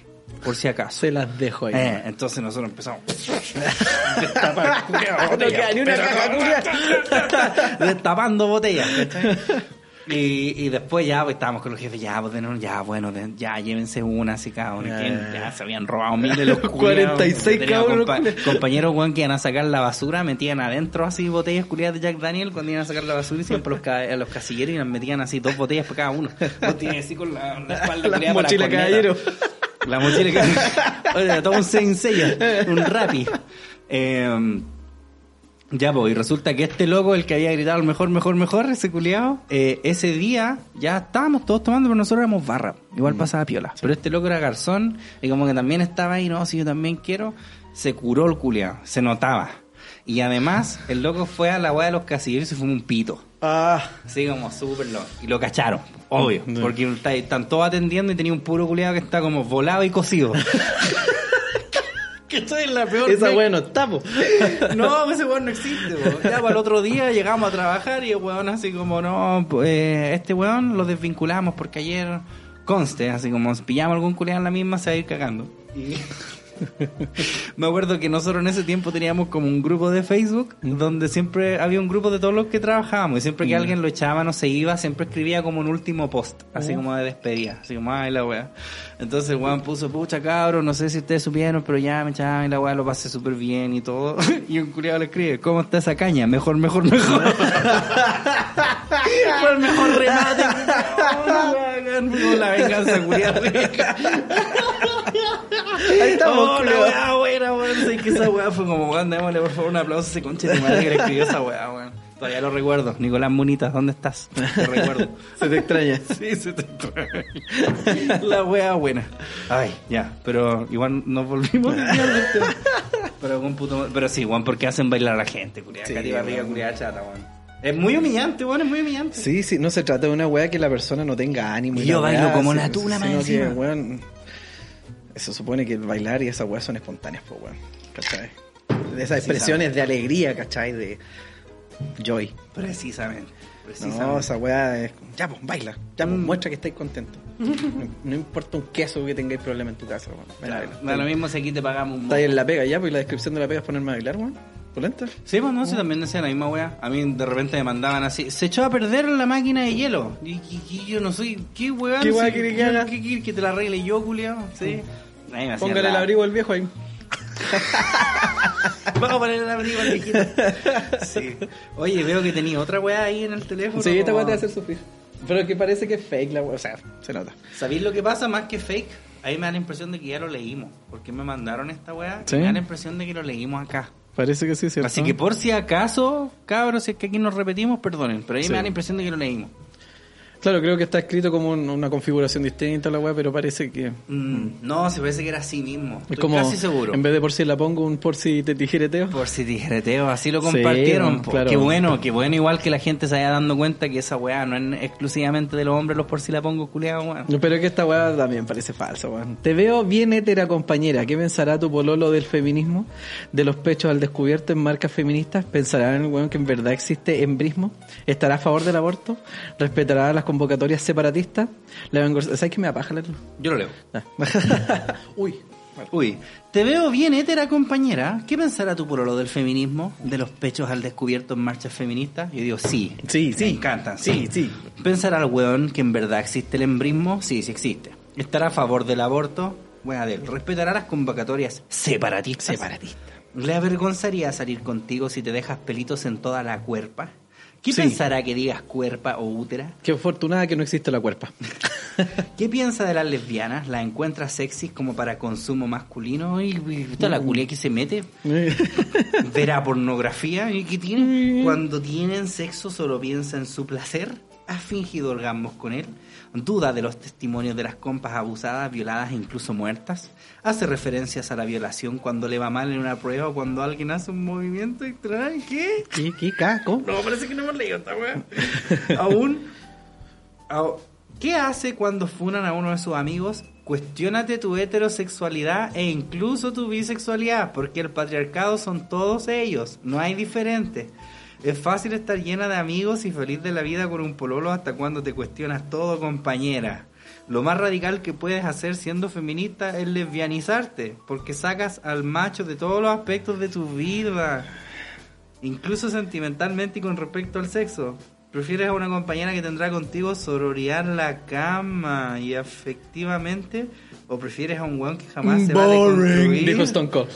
por si acaso. Se las dejo ahí. Eh, entonces nosotros empezamos destapar No queda ni una caja, destapando botellas. Y, y después ya pues, estábamos con los jefes ya pues, ya bueno ya llévense una así cada uno Ya, se habían robado miles de los culiados. 46 Teníamos cabros, compa- compañeros weón, que iban a sacar la basura metían adentro así botellas culiadas de Jack Daniel cuando iban a sacar la basura y siempre los, ca- a los casilleros y nos metían así dos botellas para cada uno Vos tienes así con la, la espalda La mochila caballero. La mochila que. Oye, todo un sencilla, un rapi. Eh, ya, pues, y resulta que este loco, el que había gritado mejor, mejor, mejor, ese culiado, eh, ese día ya estábamos todos tomando, pero nosotros éramos barra. Igual pasaba piola. Pero este loco era garzón y como que también estaba ahí, no, si yo también quiero, se curó el culiado, se notaba. Y además, el loco fue a la weá de los casilleros y se fue un pito. Ah, Así como súper loco. Y lo cacharon, obvio. Mm. Porque está- están todos atendiendo y tenía un puro culiado que está como volado y cocido. que estoy en la peor. esa weá no está, po. No, ese weón no existe, po. Ya para el otro día llegamos a trabajar y el weón así como, no, pues, eh, este weón lo desvinculamos porque ayer conste, así como si pillamos algún culiado en la misma se va a ir cagando. Y me acuerdo que nosotros en ese tiempo teníamos como un grupo de Facebook donde siempre había un grupo de todos los que trabajábamos y siempre que alguien lo echaba no se iba, siempre escribía como un último post, así como de despedida, así como, ay la wea. Entonces weón puso, pucha cabros, no sé si ustedes supieron, pero ya me echaban y la wea lo pasé súper bien y todo. y un culiado le escribe, ¿cómo está esa caña? Mejor, mejor, mejor. Fue el mejor remate. La venganza Ahí estamos, Oh, la weá buena, weón. Sé que esa weá fue como, weón, démosle por favor un aplauso a ese conche de madre que le escribió esa weá, weón. Todavía lo recuerdo. Nicolás Munitas, ¿dónde estás? Te recuerdo. Se te extraña. Sí, se te extraña. La weá buena. Ay, ya, pero igual nos volvimos a. Pero con puto. Pero sí, weón, porque hacen bailar a la gente, culiada. Sí, Cati Barriga, weón. culiada chata, weón. Es muy humillante, weón, es muy humillante. Sí, sí, no se trata de una weá que la persona no tenga ánimo. y Yo bailo weá, como la tula, que, encima. weón, se supone que el bailar y esas weas son espontáneas, pues, weón. ¿Cachai? De esas expresiones de alegría, ¿cachai? De joy. Precisamente. Precisamente. No, esa weá es. Ya, pues, baila. Ya, pues, Mm. muestra que estáis contentos. No, no importa un queso que tengáis problema en tu casa, weón. Claro, lo mismo si aquí te pagamos un Está ahí en la pega, ya, pues y la descripción de la pega es ponerme a bailar, weón. ¿Polenta? Sí, pues no, sí, también decían la misma weá. A mí de repente me mandaban así, se echó a perder la máquina de hielo. Y, y- y yo no soy, ¿qué weá? ¿Qué No weá sé, quiere que haga? ¿Qué quiere que te la arregle yo, culiao? Sí. Hacían Póngale el abrigo al viejo ahí. Vamos a poner el abrigo al viejito. Sí. Oye, veo que tenía otra weá ahí en el teléfono. Sí, esta weá te va a hacer sufrir. Pero que parece que es fake la weá, o sea, se nota. ¿Sabéis lo que pasa más que fake? Ahí me da la impresión de que ya lo leímos. Porque me mandaron esta weá. ¿Sí? Me da la impresión de que lo leímos acá. Parece que sí, ¿cierto? Así que por si acaso, cabros, si es que aquí nos repetimos, perdonen. Pero ahí Sí. me da la impresión de que lo leímos. Claro, creo que está escrito como un- una configuración distinta la weá, pero parece que... Mm, no, se parece que era así mismo. Es Estoy como, casi seguro. en vez de por si la pongo, un por si te tijereteo. Por si tijereteo, así lo Sí, compartieron. claro. Qué bueno, qué bueno igual que la gente se vaya dando cuenta que esa weá no es exclusivamente de los hombres, los por si la pongo culeado, weón. Pero es que esta weá también parece falsa, weón. Te veo bien hétera, compañera. ¿Qué pensará tu pololo del feminismo? ¿De los pechos al descubierto en marcas feministas? ¿Pensará en el weón que en verdad existe embrismo? ¿Estará a favor del aborto? ¿Respetará las convocatorias separatistas? ¿Le vengo... ¿Sabes qué me apaja leerlo? Yo lo leo. Ah. Uy. Uy, te veo bien hétera, compañera. ¿Qué pensará tu pololo del feminismo? ¿De los pechos al descubierto en marchas feministas? Yo digo, sí. Sí, Me sí. encantan, Sí, sí. ¿Pensará el weón que en verdad existe el embrismo? Sí, sí existe. ¿Estará a favor del aborto? Buena de él. ¿Respetará las convocatorias separatistas? Separatista. ¿Le avergonzaría salir contigo si te dejas pelitos en toda la cuerpa? ¿Qué Sí. pensará que digas cuerpa o útera? Qué afortunada que no existe la cuerpa. ¿Qué piensa de las lesbianas? ¿La encuentra sexy como para consumo masculino? ¿Y, y toda la culia que se mete? ¿Verá pornografía? ¿Y qué tiene? Cuando tienen sexo solo piensa en su placer. ¿Ha fingido orgasmos con él? ¿Duda de los testimonios de las compas abusadas, violadas e incluso muertas? ¿Hace referencias a la violación cuando le va mal en una prueba o cuando alguien hace un movimiento extraño? ¿Qué? ¿Qué, qué caco? No, parece que no hemos leído esta weá. Aún. ¿Qué hace cuando funan a uno de sus amigos? Cuestiónate tu heterosexualidad e incluso tu bisexualidad, porque el patriarcado son todos ellos, no hay diferentes. Es fácil estar llena de amigos y feliz de la vida con un pololo hasta cuando te cuestionas todo, compañera. Lo más radical que puedes hacer siendo feminista es lesbianizarte, porque sacas al macho de todos los aspectos de tu vida incluso sentimentalmente y con respecto al sexo. ¿Prefieres a una compañera que tendrá contigo sororidad en la cama y afectivamente? ¿O prefieres a un weón que jamás se va a deconstruir? Dijo Stone Cold.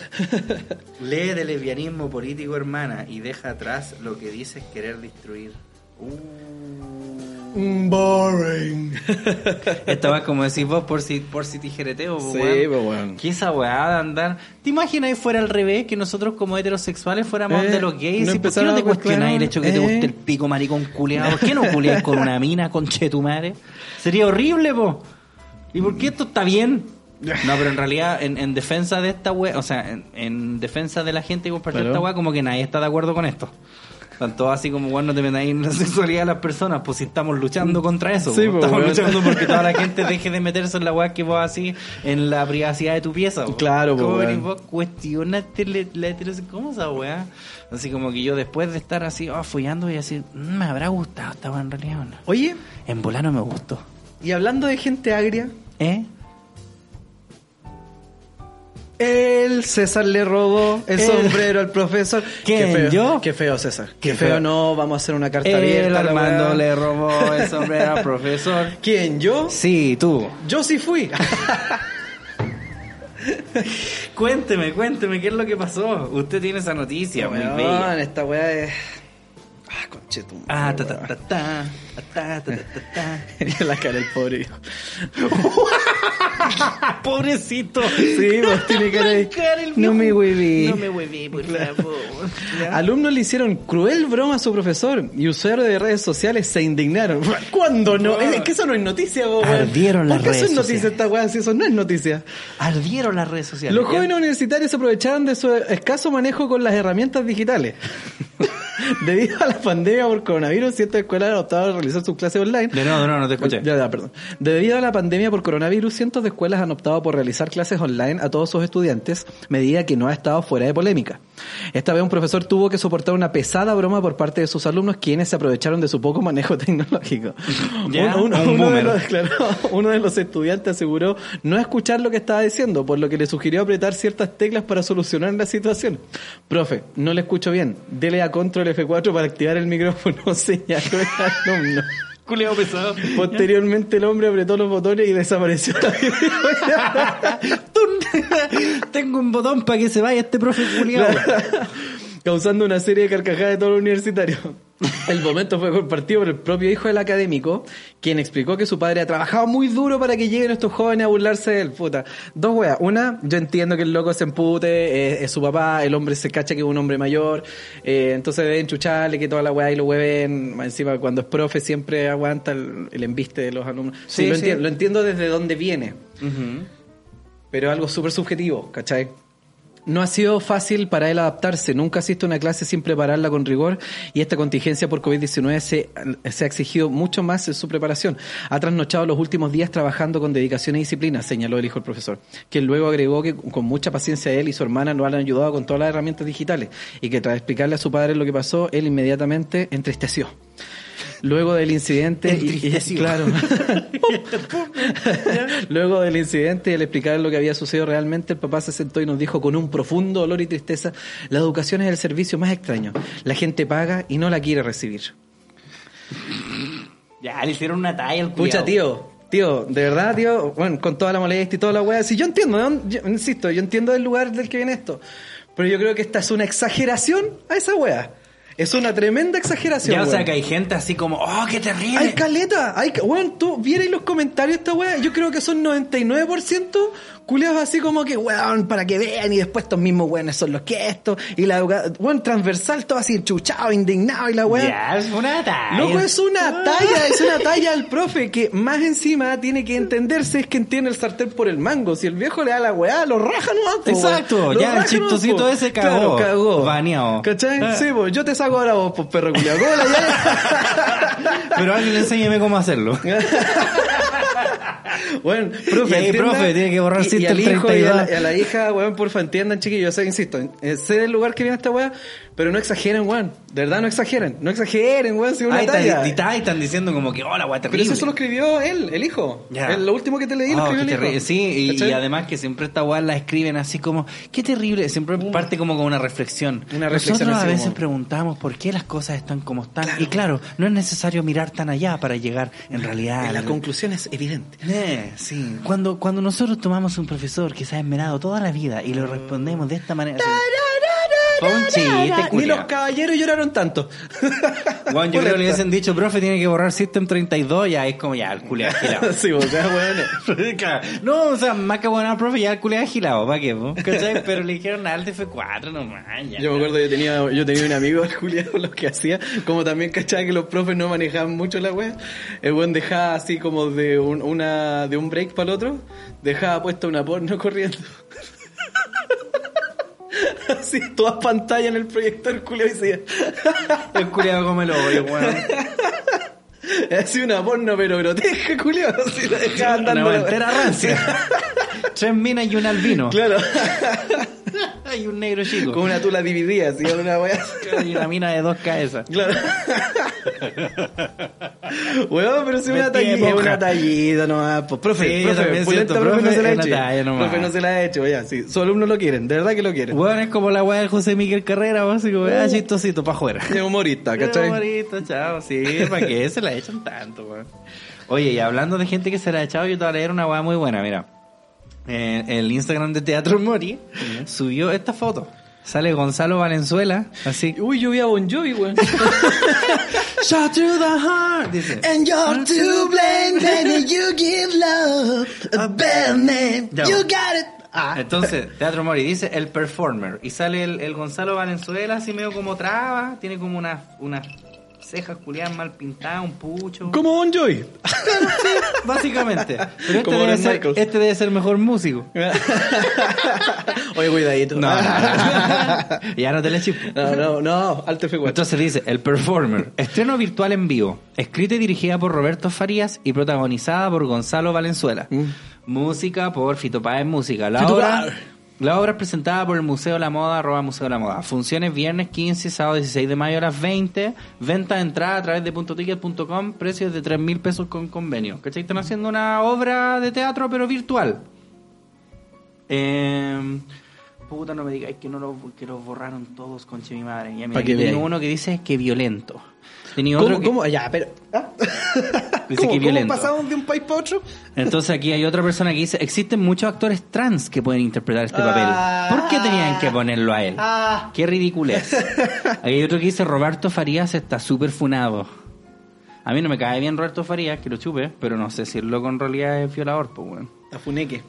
Lee de lesbianismo político, hermana, y deja atrás lo que dices querer destruir. Uh. Boring. Esta va como decís vos por si, por si tijereteo, po, Sí, weón. weón. ¿Qué esa weá de andar? ¿Te imaginas ahí fuera al revés? Que nosotros como heterosexuales fuéramos Eh, de los gays. no ¿Y ¿Por qué no te a cuestionar, cuestionáis el hecho que te eh. guste el pico maricón culeado? ¿Por qué no culiáis con una mina, con chetumare? Sería horrible, po. ¿Y por qué esto está bien? No, pero en realidad, en, en defensa de esta wea, o sea, en, en defensa de la gente que compartió Claro. esta wea, como que nadie está de acuerdo con esto. Tanto así como, bueno, no te metáis en la sexualidad de las personas, pues si estamos luchando contra eso. Sí, pues, pues, estamos luchando porque toda la gente deje de meterse en la weá que vos así en la privacidad de tu pieza. pues. Claro, ¿Cómo venís vos cuestionaste la, heterosexualidad? ¿Cómo esa weá? Así como que yo después de estar así, oh, follando, voy a decir, "Mm, me habrá gustado esta weá en realidad o no. Oye, En volar no me gustó. y hablando de gente agria, ¿Eh? el César le robó el El- sombrero al profesor. ¿Quién, Qué feo, yo? Qué feo, César. Qué, Qué feo. feo. no, vamos a hacer una carta El abierta. la Armando le robó el sombrero al profesor. ¿Quién? ¿Yo? Sí, tú. Yo sí fui. Cuénteme, cuénteme, ¿qué es lo que pasó? Usted tiene esa noticia Weón, esta weá es. Ah, Ah, ta ta ta ta, ta, ta, ta, la cara del pobre hijo. Pobrecito. Sí, vos tiene cara de- No me hueví. No me hueví, por favor. Alumnos le hicieron cruel broma a su profesor y usuarios de redes sociales se indignaron. ¿Cuándo no? Es que eso no es noticia, vos. Ardieron las ¿Por qué eso es redes noticia sociales. esta weá si eso no es noticia? Ardieron las redes sociales. Los jóvenes universitarios se aprovecharon de su escaso manejo con las herramientas digitales. Debido a la pandemia por coronavirus, ciertas escuelas han optado a realizar sus clases online. De de nuevo, no te escuché. Ya, ya, perdón. Debido a la pandemia por coronavirus, cientos de escuelas han optado por realizar clases online a todos sus estudiantes, medida que no ha estado fuera de polémica. Esta vez un profesor tuvo que soportar una pesada broma por parte de sus alumnos, quienes se aprovecharon de su poco manejo tecnológico. Ya, uno, uno- un uno de los, claro, uno de los estudiantes aseguró no escuchar lo que estaba diciendo, por lo que le sugirió apretar ciertas teclas para solucionar la situación. Profe, no le escucho bien. Dele a control F4 para activar el micrófono, señaló el alumno. Culeo pesado. Posteriormente el hombre apretó los botones y desapareció. Tengo un botón para que se vaya este profe culiado. causando una serie de carcajadas de todos los universitarios. El momento fue compartido por el propio hijo del académico, quien explicó que su padre ha trabajado muy duro para que lleguen estos jóvenes a burlarse de él. Puta. Dos weas. Una, yo entiendo que el loco se empute, eh, es su papá, el hombre se cacha que es un hombre mayor, eh, entonces deben chucharle que toda la wea y lo hueven. Encima, cuando es profe, siempre aguanta el, el embiste de los alumnos. Sí, Sí, lo, sí. Entiendo, lo entiendo desde dónde viene pero es algo súper subjetivo, ¿cachai? No ha sido fácil para él adaptarse, nunca asiste a una clase sin prepararla con rigor y esta contingencia por COVID-19 se, se ha exigido mucho más en su preparación. Ha trasnochado los últimos días trabajando con dedicación y disciplina, señaló el hijo del profesor, quien luego agregó que con mucha paciencia él y su hermana lo han ayudado con todas las herramientas digitales y que tras explicarle a su padre lo que pasó, él inmediatamente entristeció. Luego del incidente, y- y, claro, Luego del incidente y al explicar lo que había sucedido realmente, el papá se sentó y nos dijo con un profundo dolor y tristeza, la educación es el servicio más extraño. La gente paga y no la quiere recibir. Ya, le hicieron una talla al Pucha, tío, tío, de verdad, tío, bueno, con toda la molestia y toda la weá, si yo entiendo, ¿de dónde- yo- insisto, yo entiendo del lugar del que viene esto, pero yo creo que esta es una exageración a esa weá. Es una tremenda exageración. Ya, o sea, que hay gente así como, oh, qué terrible. Hay caleta, hay, weón, tú vieras los comentarios de esta weá, yo creo que son 99% culiados así como que, weón, para que vean y después estos mismos weones son los que esto, y la weón, transversal, todo así enchuchado, indignado y la weá. Ya, es una talla. Loco, es una talla, es una talla al profe que más encima tiene que entenderse es que entiende el sartén por el mango. Si el viejo le da la weá, lo raja po, Exacto, weón. Ya, el chistosito ese cagó. Claro, cagó. Baneado. ¿Cachai? Ah. Sí, pues yo te saco ahora vos, pues perro culiao. ¿Cómo la llamas? Pero alguien enséñeme cómo hacerlo. Bueno, profe, ahí, profe, tiene que borrar y, y y a 32. la, la hija, weón, porfa, entiendan, chiquillos, yo sé, insisto, eh, sé del lugar que viene esta weá, pero no exageren, weón, de verdad no exageren, no exageren, weón, si una Ahí talla. están, están diciendo como que, hola, guay, pero terrible. eso, lo escribió él, el hijo. Ya. El- lo último que te leí lo Oh, escribió el terrible. hijo. Sí, y, además que siempre esta weá la escriben así como, qué terrible, siempre parte como con una reflexión. Una reflexión Nosotros a veces como- preguntamos por qué las cosas están como están. Y claro, no es necesario mirar tan allá para llegar en realidad la la- conclusión es evidente. Sí. Cuando, cuando nosotros tomamos un profesor que se ha esmerado toda la vida y lo respondemos de esta manera. Fue un chiste, Ni los caballeros lloraron tanto. Bueno, yo creo que le hubiesen dicho, profe, tiene que borrar System 32, ya es como ya, el culiao agilado. sí, o sea, bueno. Claro. No, o sea, más que bueno, profe, ya el culiao agilado, ¿para qué? po? ¿Cachai? Pero le dijeron al F4 nomás, ya. Yo me acuerdo, yo tenía, yo tenía un amigo, el Julián, lo que hacía, como también cachaba que los profes no manejaban mucho la wea, el buen dejaba así como de un, una, de un break para el otro, dejaba puesta una porno corriendo. así, toda pantalla en el proyector, Julio, y se El culiao come el hoyo, weón. Así una porno, pero grotesca, Julio, así la dejaba Una andando. wea entera rancia. Tres minas y un albino. Claro, Y un negro chico. como una tula dividida, así, una wea. Y una mina de dos cabezas. Claro. Weón, pero si una tallita, monja. una tallita nomás. Pues, profe, Sí, profe, siento, profe, no profe, se la ha es una hecho. Profe, no se la ha hecho, ya, sí. Sus alumnos lo quieren, de verdad que lo quieren. Bueno, es como la weá de José Miguel Carrera, básico, ah, chistosito para afuera. Es humorista, ¿cachai? Bonito, chao, sí, ¿para qué se la echan tanto, weón? Oye, y hablando de gente que se la ha echado, yo te voy a leer una weá muy buena, mira. Eh, el Instagram de Teatro Mori subió esta foto. Sale Gonzalo Valenzuela, así. Uy, yo vi a Bon Jovi, weón. Shot to the heart, dice. And you're to blame, baby. You give love a bad name. Ya. You got it. Ah. Entonces, Teatro Mori dice el performer. Y sale el, el Gonzalo Valenzuela, así medio como traba. Tiene como unas unas cejas culiadas mal pintadas, un pucho. Como Bon Jovi. Básicamente. Pero este Como debe, ser, Michaels. este debe ser mejor músico. Oye, cuidadito. No, no, no. ya no te le no, no, no, alto F4. Entonces dice, El Performer, estreno virtual en vivo, escrita y dirigida por Roberto Farías y protagonizada por Gonzalo Valenzuela. Música por Fito Páez Música. La Fito obra, Páez. La obra es presentada por el Museo la Moda, arroba Museo la Moda. Funciones viernes 15, sábado 16 de mayo a las 20. Venta de entrada a través de puntoticket.com, precios de 3 mil pesos con convenio. ¿Cachai? Están haciendo una obra de teatro pero virtual. Eh, puta, no me digáis que no lo, que lo borraron todos, conche mi madre. Ya, mira, que veáis. uno que dice que violento. Tenía otro ¿Cómo, que- cómo? Ya, pero... ¿ah? Dice ¿Cómo, que ¿Cómo violento. pasamos de un país para otro? Entonces aquí hay otra persona que dice, existen muchos actores trans que pueden interpretar este papel. ¿Por qué tenían que ponerlo a él? Ah. Qué ridiculez. Aquí hay otro que dice, Roberto Farías está súper funado. A mí no me cae bien Roberto Farías, que lo chupe, pero no sé si el loco en realidad es violador, pues bueno. A Funeque.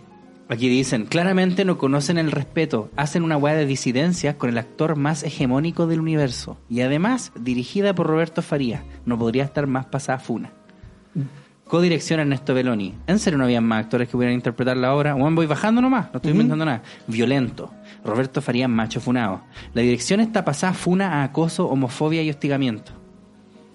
Aquí dicen, claramente no conocen el respeto, hacen una hueá de disidencias con el actor más hegemónico del universo. Y además, dirigida por Roberto Farías, no podría estar más pasada funa. Codirección Ernesto Belloni. ¿En serio no habían más actores que pudieran interpretar la obra? Bueno, voy bajando nomás, no estoy inventando nada. Violento. Roberto Farías Macho Funado. La dirección está pasada funa a acoso, homofobia y hostigamiento.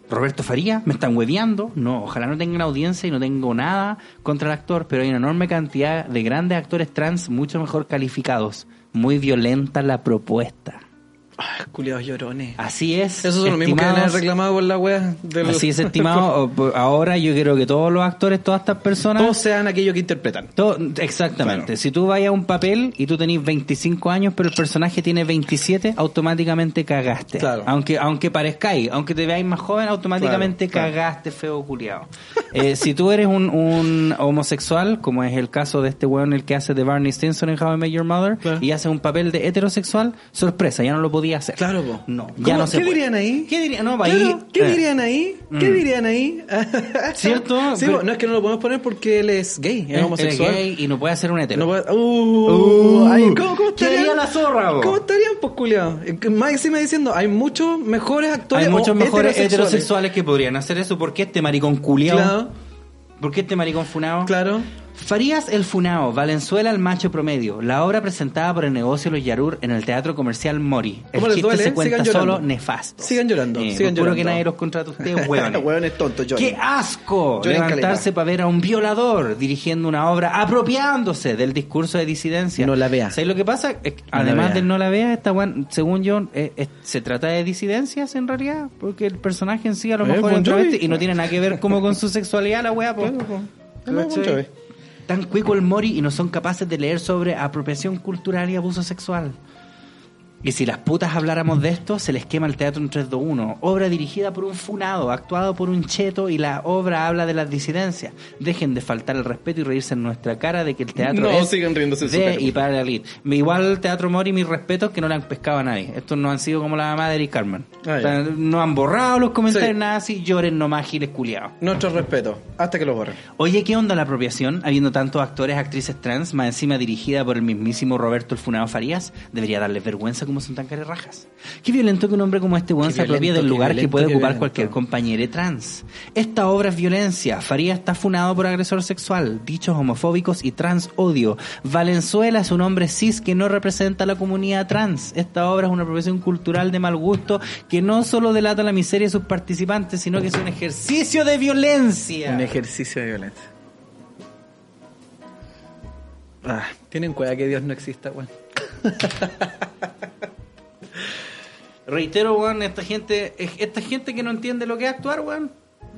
Roberto Faría, me están hueveando. No, ojalá no tengan audiencia y no tengo nada contra el actor, pero hay una enorme cantidad de grandes actores trans mucho mejor calificados. Muy violenta la propuesta. Ay, culiados llorones. Así es. Esos son los mismos que han reclamado por la wea. de los- Así es, estimado. Ahora yo quiero que todos los actores, todas estas personas. Todos sean aquellos que interpretan. todo- exactamente. Claro. Si tú vayas a un papel y tú tenés 25 años, pero el personaje tiene 27, automáticamente cagaste. Claro. Aunque aunque parezcáis, aunque te veáis más joven, automáticamente Claro, cagaste, feo culiado. Eh, si tú eres un, un homosexual, como es el caso de este weón, el que hace de Barney Stinson en How I Met Your Mother, y hace un papel de heterosexual, sorpresa, ya no lo podía hacer. Claro, po. No, ¿Cómo- ya no se ¿Qué puede. dirían ahí? ¿Qué dirían? No, Claro, ahí- ¿Qué eh. dirían ahí? ¿Qué Mm. dirían ahí? ¿Cierto? Sí, Pero- no es que no lo podemos poner porque él es gay, es, Es- homosexual. es gay y no puede hacer un hetero. No puede- Uh, Uh, ay, ¿cómo, cómo ¿qué estarían? haría la zorra, po? ¿Cómo estarían, pues, culiao? Eh, Más encima diciendo, hay muchos mejores actores Hay muchos mejores heterosexuales. que podrían hacer eso. ¿Por qué este maricón culiao? Claro, ¿Por qué este maricón funado? claro. Farías el Funao, Valenzuela el macho promedio. La obra presentada por el negocio Los Yarur en el teatro comercial Mori. El ¿Cómo les chiste duele? se cuenta Sigan llorando. solo nefasto. Sigan llorando, Eh, sigan juro que llorando. nadie los contrata a ustedes, huevones. Tontos. ¡Qué asco! Lloren Levantarse para ver a un violador dirigiendo una obra apropiándose del discurso de disidencia. No la vea. ¿Sabes lo que pasa? Es que, No la además vea. de no la vea, esta según yo, eh, eh, se trata de disidencias en realidad. Porque el personaje en sí a lo Eh, mejor es travesti y no tiene nada que ver como con su sexualidad la wea, po. Tan cuico el Mori y no son capaces de leer sobre apropiación cultural y abuso sexual. Y si las putas habláramos de esto, se les quema el teatro en 321. Obra dirigida por un funado, actuado por un cheto y la obra habla de las disidencias. Dejen de faltar el respeto y reírse en nuestra cara de que el teatro No, es sigan riéndose de y para la elite. Igual el Teatro Mori, mis respetos, que no le han pescado a nadie. Estos no han sido como la mamá de Eric Carmen. Ah, no han borrado los comentarios, Sí. nada así, lloren nomás giles culiados. Nuestro respeto, hasta que lo borren. Oye, ¿qué onda la apropiación? Habiendo tantos actores, actrices trans, más encima dirigida por el mismísimo Roberto el Funado Farías, debería darles vergüenza como son tan rajas. Qué violento que un hombre como este weón se apropie del lugar que puede ocupar violento. cualquier compañero trans. Esta obra es violencia. Farías está funado por agresor sexual, dichos homofóbicos y trans odio. Valenzuela es un hombre cis que no representa a la comunidad trans. Esta obra es una profesión cultural de mal gusto que no solo delata la miseria de sus participantes, sino que es un ejercicio de violencia. Un ejercicio de violencia. Ah, tienen cuenta que Dios no exista, weón. Reitero, weón, esta gente, esta gente que no entiende lo que es actuar, weón.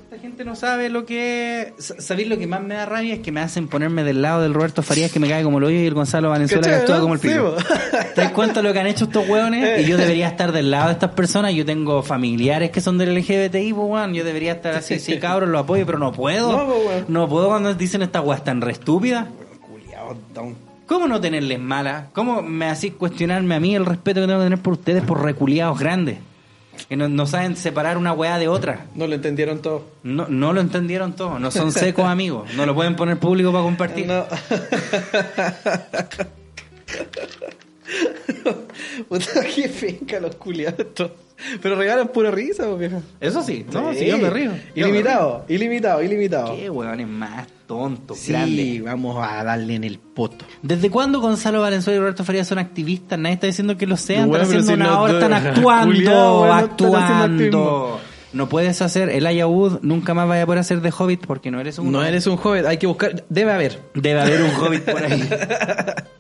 Esta gente no sabe lo que es. ¿Sabéis lo que más me da rabia? Es que me hacen ponerme del lado del Roberto Farías que me cae como el hoyo y el Gonzalo Valenzuela que ¿Cachai, actúa como el pico. ¿Te das cuenta lo que han hecho estos weones? Y yo debería estar del lado de estas personas. Yo tengo familiares que son del LGBTI, pues, weón. Yo debería estar así, sí, cabros, lo apoyo, pero no puedo. No, puedo cuando dicen estas weas tan re estúpidas. ¿Cómo no tenerles mala? ¿Cómo me hacís cuestionarme a mí el respeto que tengo que tener por ustedes por reculiados grandes? Que no, no saben separar una weá de otra. No lo entendieron todo. No, no lo entendieron todo. No son secos amigos. No lo pueden poner público para compartir. No. Puta, qué finca los culiados estos. Pero regalan pura risa, vieja. Eso sí. No, Sí. sí, yo me río. Me Ilimitado, ilimitado, ilimitado. Qué weones más tontos, Sí, grandes. vamos a darle en el poto. ¿Desde cuándo Gonzalo Valenzuela y Roberto Farías son activistas? Nadie está diciendo que lo sean. Bueno, están haciendo si una no- obra, están actuando, bueno, actuando. No puedes hacer el Ayahuud, nunca más vaya a poder hacer de Hobbit porque no eres un No eres un joven, hay que buscar. Debe haber. Debe haber un hobbit por ahí.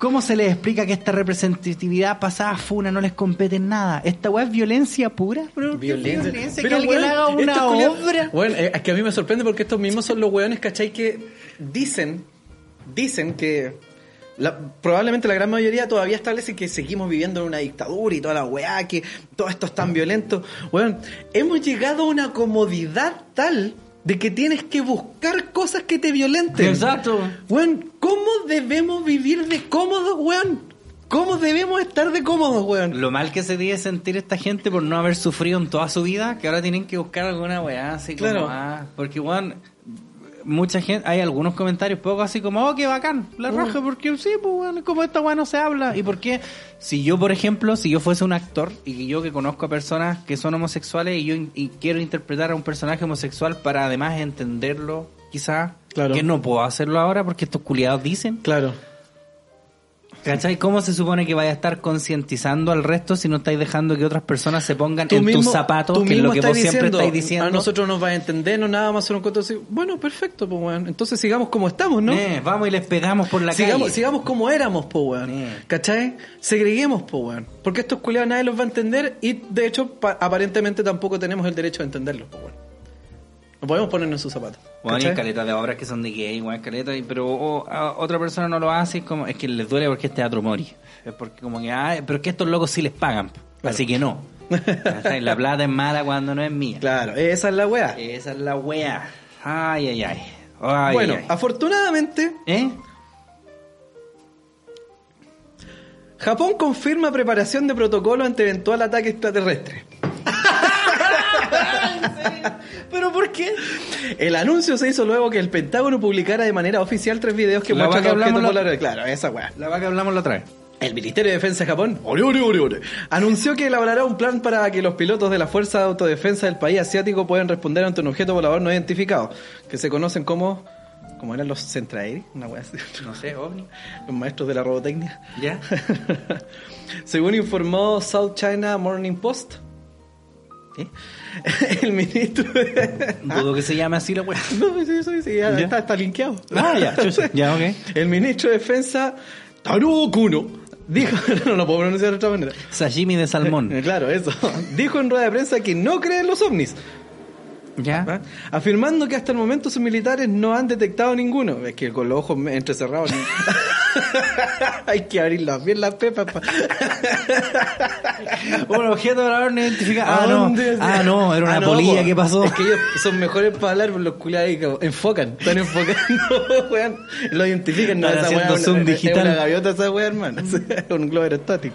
¿Cómo se les explica que esta representatividad pasada funa no les compete en nada? ¿Esta weá es violencia pura? ¿Pero qué violencia? que alguien haga una obra. Bueno, eh, es que a mí me sorprende porque estos mismos son los weones, ¿cachai? Que dicen, dicen que la- probablemente la gran mayoría todavía establece que seguimos viviendo en una dictadura y toda la weá, que todo esto es tan violento. Weón, hemos llegado a una comodidad tal de que tienes que buscar cosas que te violenten. Exacto. Weón, ¿cómo debemos vivir de cómodos, weón? ¿Cómo debemos estar de cómodos, weón? Lo mal que se debe sentir esta gente por no haber sufrido en toda su vida, que ahora tienen que buscar alguna weá así como, Claro. ah, porque weón, mucha gente, hay algunos comentarios poco así como, oh, qué bacán, la raja, porque sí, pues weón, como esta weá no se habla, y por qué, si yo, por ejemplo, si yo fuese un actor, y yo que conozco a personas que son homosexuales, y yo y quiero interpretar a un personaje homosexual para además entenderlo, quizás, Claro. que no puedo hacerlo ahora porque estos culiados dicen, Claro. ¿Cachai? ¿Cómo se supone que vaya a estar concientizando al resto si no estáis dejando que otras personas se pongan Tú en mismo- tus zapatos, tú que es lo que vos siempre estáis diciendo? A nosotros nos va a entender, no nada más un cuento así. Bueno, perfecto, pues, weón. Entonces sigamos como estamos, ¿no? Eh, vamos y les pegamos por la sigamos, calle. sigamos como éramos, pues, weón. Eh. ¿Cachai? Segreguemos, pues, weón. Porque estos culiados nadie los va a entender y, de hecho, pa- aparentemente tampoco tenemos el derecho a entenderlos, pues, weón. No podemos ponernos en sus zapatos. Bueno, caletas de obras que son de gay, bueno, caleta, y- pero o, a otra persona no lo hace, es como, es que les duele porque es teatro mori. Es porque como que, ah, pero es que estos locos sí les pagan, así que no. La plata es mala cuando no es mía. Claro, esa es la weá. Esa es la wea. Ay, ay, ay. Ay, bueno, ay, ay. afortunadamente, ¿Eh? Japón confirma preparación de protocolo ante eventual ataque extraterrestre. ¿Pero por qué? El anuncio se hizo luego que el Pentágono publicara de manera oficial tres videos que La muestran vaca objetos hablamos la-. Claro, esa weá. La va que hablamos la otra vez. El Ministerio de Defensa de Japón ore, ore, ore, ore, anunció que elaborará un plan para que los pilotos de la Fuerza de Autodefensa del país asiático puedan responder ante un objeto volador no identificado, que se conocen como... como eran los Centraeri, una wea así. No sé, ovni. Los maestros de la robotecnia. ¿Ya? Según informó South China Morning Post, el ministro de... Dudo que se llame así la wea. No, sí, sí, sí, ya ¿Ya? Está, está linkeado. Ah, ya. Ya, ok. El ministro de Defensa, Taro Kuno, dijo, no lo puedo pronunciar de otra manera. Sashimi de salmón. Claro, eso. Dijo en rueda de prensa que no cree en los ovnis, ¿Ya? afirmando que hasta el momento sus militares no han detectado ninguno. Es que con los ojos entrecerrados. Hay que abrirlas bien las pepas. pa- Un objeto volador no identificado. ¿A Ah, no. Ah, no, era una Ah, no, polilla po. que pasó. Es que ellos son mejores para hablar, por los culiados enfocan, están enfocando, weón. Lo identifican, no, Están esa haciendo zoom una- digital. Es una gaviota esa weá, hermano. Un globo aerostático.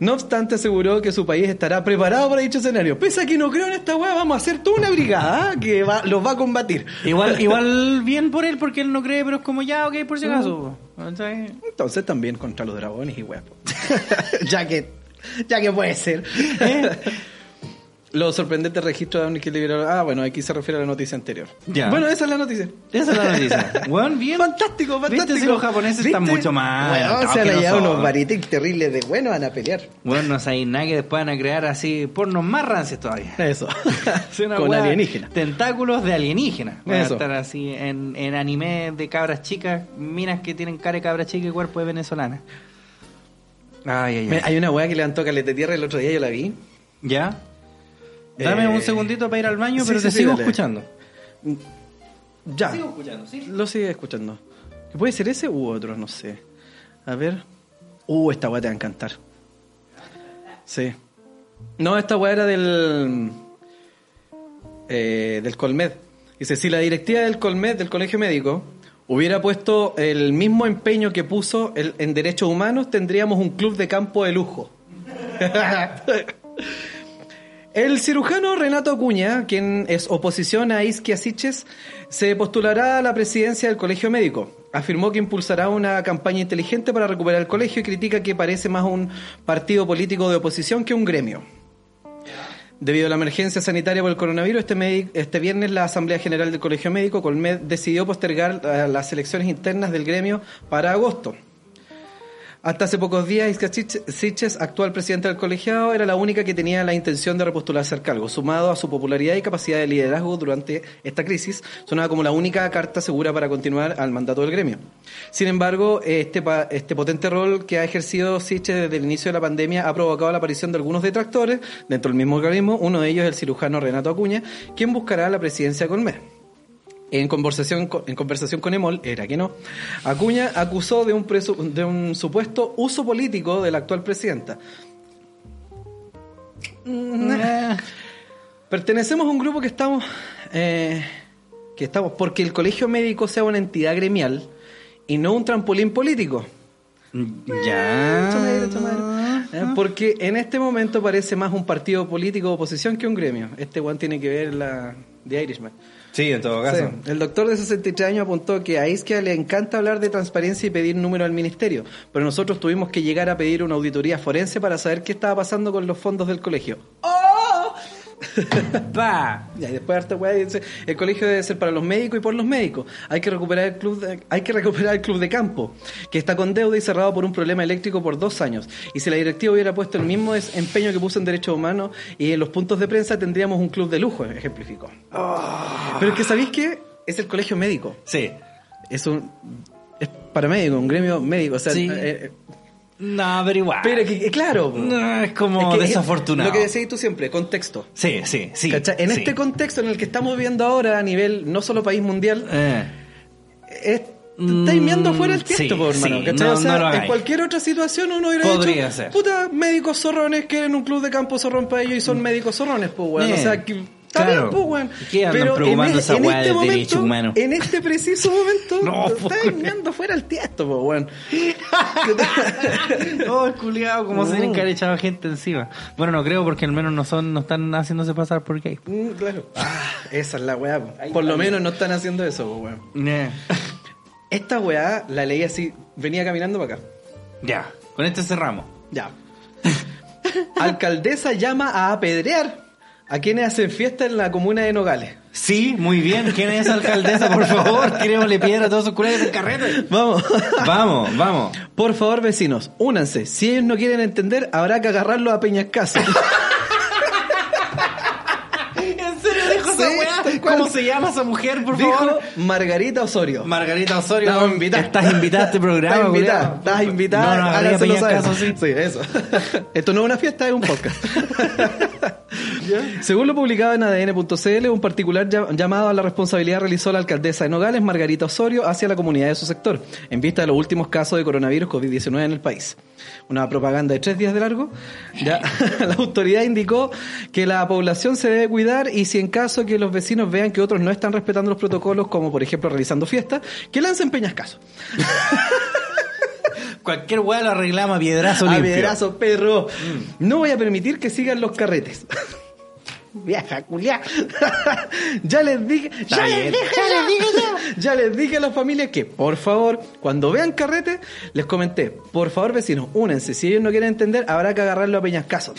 No obstante, aseguró que su país estará preparado para dicho escenario. Pese a que no creo en esta weá, vamos a hacer toda una brigada ¿ah? que va- los va a combatir. Igual, igual bien por él porque él no cree, pero es como ya, ok, por si acaso. ¿cachai? Entonces también contra los dragones y weá. ya que, ya que puede ser. Los sorprendentes registros de que liberaron. Ah, bueno, aquí se refiere a la noticia anterior. Ya. Bueno, esa es la noticia. Esa es la noticia. Weón, bien. Fantástico, fantástico. ¿Viste si los japoneses están mucho más adelantados se a llevar nosotros. unos baritek terribles de bueno, van a pelear. Bueno, no sabéis nada que después van a crear así pornos más rancios todavía. Eso. Con alienígenas. Tentáculos de alienígenas. Van a Eso. estar así en, en anime de cabras chicas, minas que tienen cara de cabra chica y cuerpo de venezolana. Ay, ay, ay. Hay una weá que levantó caleta de tierra el otro día, yo la vi. ¿Ya? Dame Eh, un segundito para ir al baño, pero sí, te sí, sigo dale. escuchando. Ya. escuchando, ¿sí? Lo sigue escuchando. ¿Puede ser ese u otro? No sé. A ver. Uh, esta weá te va a encantar. Sí. No, esta weá era del. eh, del Colmed. Dice: si la directiva del Colmed, del Colegio Médico, hubiera puesto el mismo empeño que puso el- en derechos humanos, tendríamos un club de campo de lujo. El cirujano Renato Acuña, quien es oposición a Isquia Siches, se postulará a la presidencia del Colegio Médico. Afirmó que impulsará una campaña inteligente para recuperar el colegio y critica que parece más un partido político de oposición que un gremio. Debido a la emergencia sanitaria por el coronavirus, este, este viernes la Asamblea General del Colegio Médico, Colmed, decidió postergar eh, las elecciones internas del gremio para agosto. Hasta hace pocos días, Isca Sich- Siches, actual presidente del colegiado, era la única que tenía la intención de repostularse al cargo. Sumado a su popularidad y capacidad de liderazgo durante esta crisis, sonaba como la única carta segura para continuar al mandato del gremio. Sin embargo, este, este potente rol que ha ejercido Siches desde el inicio de la pandemia ha provocado la aparición de algunos detractores dentro del mismo organismo, uno de ellos el cirujano Renato Acuña, quien buscará la presidencia de Colmed. En conversación, con- en conversación con Emol, era que no, Acuña acusó de un, presu- de un supuesto uso político de la actual presidenta. Pertenecemos a un grupo que estamos, eh, que estamos, porque el colegio médico sea una entidad gremial y no un trampolín político. Ya. Chamadre, chamadre. Eh, Porque en este momento parece más un partido político de oposición que un gremio. Este one tiene que ver la de Irishman. Sí, en todo caso. Sí. El doctor de 63 años apuntó que a Isquia le encanta hablar de transparencia y pedir número al ministerio, pero nosotros tuvimos que llegar a pedir una auditoría forense para saber qué estaba pasando con los fondos del colegio. Pa. Y después harta weá dice, el colegio debe ser para los médicos y por los médicos. Hay que recuperar el club de, hay que recuperar el club de campo, que está con deuda y cerrado por un problema eléctrico por dos años. Y si la directiva hubiera puesto el mismo empeño que puso en derechos humanos y en los puntos de prensa tendríamos un club de lujo, ejemplificó. Pero es que sabéis que es el colegio médico. Sí. Es un es paramédico, un gremio médico, o sea, Sí. eh, eh, No, pero igual. pero que, que claro. No, es como Es que es- desafortunado. Lo que decís tú siempre, contexto. Sí, sí, sí. ¿Cachai? En sí. este contexto en el que estamos viviendo ahora a nivel no solo país mundial, Eh. es, te estáis viendo fuera el Mm, sí, tiesto, po, hermano. sí, ¿cachai? no- o sea, no en cualquier otra situación uno hubiera Podría dicho, ser. puta, médicos zorrones quieren un club de campo zorrón para ellos y son médicos zorrones, pues, weón. Eh, O sea, que, está claro. bien, pues, weón. ¿Qué andan Pero preocupando en, esa en weá este del derecho momento, humano? en este preciso momento, No, te po, estáis viendo fuera el tiesto, pues, weón. Oh, el culiado, como se tienen que haber echado gente encima. Bueno, no creo porque al menos no son, no están haciéndose pasar por gay. Mm, claro. Ah, esa es la weá, po. Por lo menos no están haciendo eso, pues, weón. Esta weá la leí así, venía caminando para acá. Ya, con este cerramos. Ya. Alcaldesa llama a apedrear a quienes hacen fiesta en la comuna de Nogales. Sí, muy bien. ¿Quién es esa alcaldesa, por favor? Tirémosle piedra a todos sus culeros del carrete. Vamos. Vamos, vamos. Por favor, vecinos, únanse. Si ellos no quieren entender, habrá que agarrarlo a Peñascaso. ¿En serio dijo Sí, ¿Cómo se llama esa mujer, por Dijo favor? Margarita Osorio. Margarita Osorio. Estamos invitados. Estás invitada a este programa, Estás invitada. Estás invitada. No, no, háganselo saber. caso, sí. Sí, eso. Esto no es una fiesta, es un podcast. Según lo publicado en ADN.cl, un particular llamado a la responsabilidad realizó la alcaldesa de Nogales, Margarita Osorio, hacia la comunidad de su sector, en vista de los últimos casos de coronavirus COVID-19 en el país. Una propaganda de tres días de largo. Ya, la autoridad indicó que la población se debe cuidar y si en caso que los vecinos vean que otros no están respetando los protocolos, como por ejemplo realizando fiestas, que lancen peñascaso. Cualquier weá lo arreglamos a piedrazo A limpio. piedrazo, perro. No voy a permitir que sigan los carretes. Vieja culiá. ya les dije, ya les dije, ya les dije ya. Ya les dije a las familias que, por favor, cuando vean carretes, les comenté, por favor, vecinos, únense. Si ellos no quieren entender, habrá que agarrarlo a peñascaso.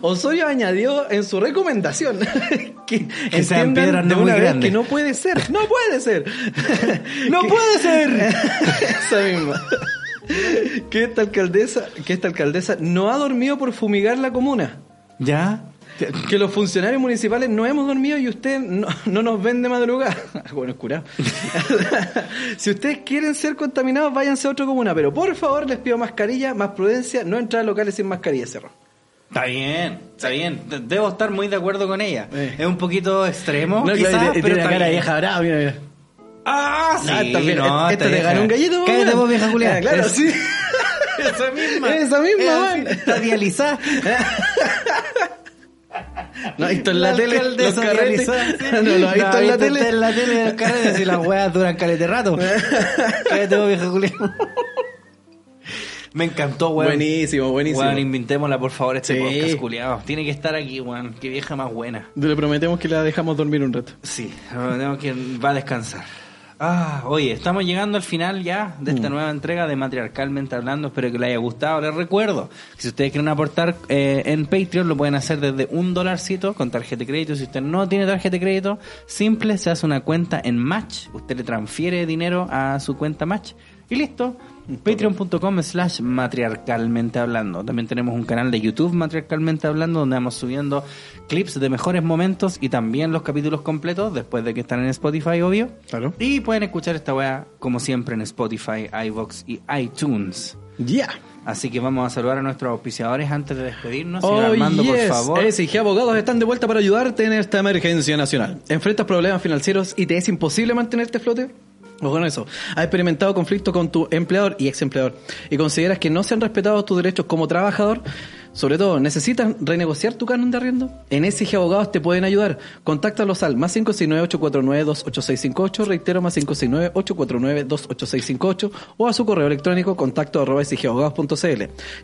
Osorio añadió en su recomendación que, Que sean piedras no de muy una vez grandes. que no puede ser, no puede ser. ¡No puede ser! Esa misma. Que esta alcaldesa, que esta alcaldesa no ha dormido por fumigar la comuna. ¿Ya? Que los funcionarios municipales no hemos dormido y usted no, no nos ven de madrugada. bueno, es curado. si ustedes quieren ser contaminados, váyanse a otra comuna. Pero por favor, les pido mascarilla, más prudencia, no entrar a locales sin mascarilla, cerro. Está bien, está bien. De- Debo estar muy de acuerdo con ella. Eh. Es un poquito extremo, No, quizás, claro, pero tiene la cara vieja brava, mira, mira. Ah, sí, Ah, bien. no, esta te ganó un gallito, Cállate vos, vieja Julián. Ah, claro, sí. Esa misma. Esa misma, Es Está dializada. No, esto en la, tele, los carretes. dializada. no lo ha visto en la tele. en la tele los carretes y las weas duran calete rato. Cállate vos, vieja Julián. Me encantó, weón. Buenísimo, buenísimo. Weón, inventémosla, por favor, este Sí. podcast, culiado. Tiene que estar aquí, weón. Qué vieja más buena. Le prometemos que la dejamos dormir un rato. Sí, tengo que va a descansar. Ah, oye, estamos llegando al final ya de Mm. esta nueva entrega de Matriarcalmente Hablando. Espero que les haya gustado. Les recuerdo que si ustedes quieren aportar eh, en Patreon, lo pueden hacer desde un dolarcito con tarjeta de crédito. Si usted no tiene tarjeta de crédito, simple, se hace una cuenta en Match. Usted le transfiere dinero a su cuenta Match y listo. Patreon.com slash matriarcalmente hablando. También tenemos un canal de YouTube matriarcalmente hablando donde vamos subiendo clips de mejores momentos y también los capítulos completos después de que están en Spotify, obvio. Claro. Y pueden escuchar esta weá como siempre en Spotify, iVoox y iTunes. Ya. Así que vamos a saludar a nuestros auspiciadores antes de despedirnos. Oh, Armando, por yes. favor. SIG Abogados están de vuelta para ayudarte en esta emergencia nacional. ¿Enfrentas problemas financieros y te es imposible mantenerte flote? Ojo con eso. ¿Has experimentado conflicto con tu empleador y ex empleador y consideras que no se han respetado tus derechos como trabajador? Sobre todo, ¿necesitas renegociar tu canon de arriendo? En SIG Abogados te pueden ayudar. Contáctalos al más 569-849-28658, reitero, más 569-849-28658 o a su correo electrónico contacto arroba.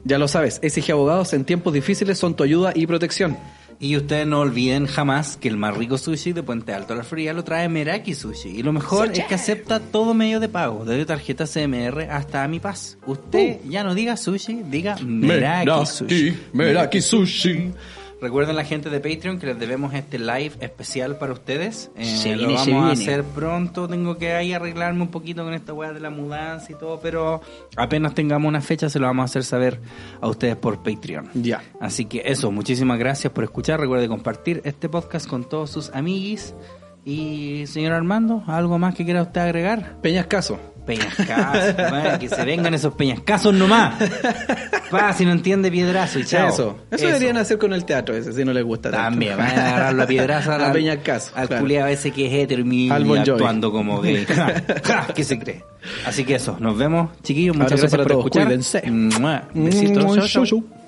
Ya lo sabes, SIG Abogados en tiempos difíciles son tu ayuda y protección. Y ustedes no olviden jamás que el más rico sushi de Puente Alto a la Florida lo trae Meraki Sushi. Y lo mejor es que acepta todo medio de pago, desde tarjeta CMR hasta Mi Paz. Usted ya no diga sushi, diga Meraki Sushi. Meraki Sushi. Recuerden la gente de Patreon que les debemos este live especial para ustedes. Eh, Se lo viene, vamos se a hacer pronto. Tengo que ahí arreglarme un poquito con esta weá de la mudanza y todo, pero apenas tengamos una fecha se lo vamos a hacer saber a ustedes por Patreon. Ya. Así que eso, muchísimas gracias por escuchar. Recuerde compartir este podcast con todos sus amiguis. Y señor Armando, ¿algo más que quiera usted agregar? Peñascaso. Peñascasos, man, que se vengan esos peñascasos nomás. Pa, si no entiende piedrazo y chao. Eso. Eso. deberían hacer con el teatro ese, si no les gusta tanto. También, van a agarrarlo a piedrazo A al, peñascaso, al claro. culiao ese que es hetero y actuando como gay. ¿Qué se cree? Así que eso, nos vemos, chiquillos. Muchas Abrazo gracias para por todos, escuchar. cuídense. Besitos. Chau, chau.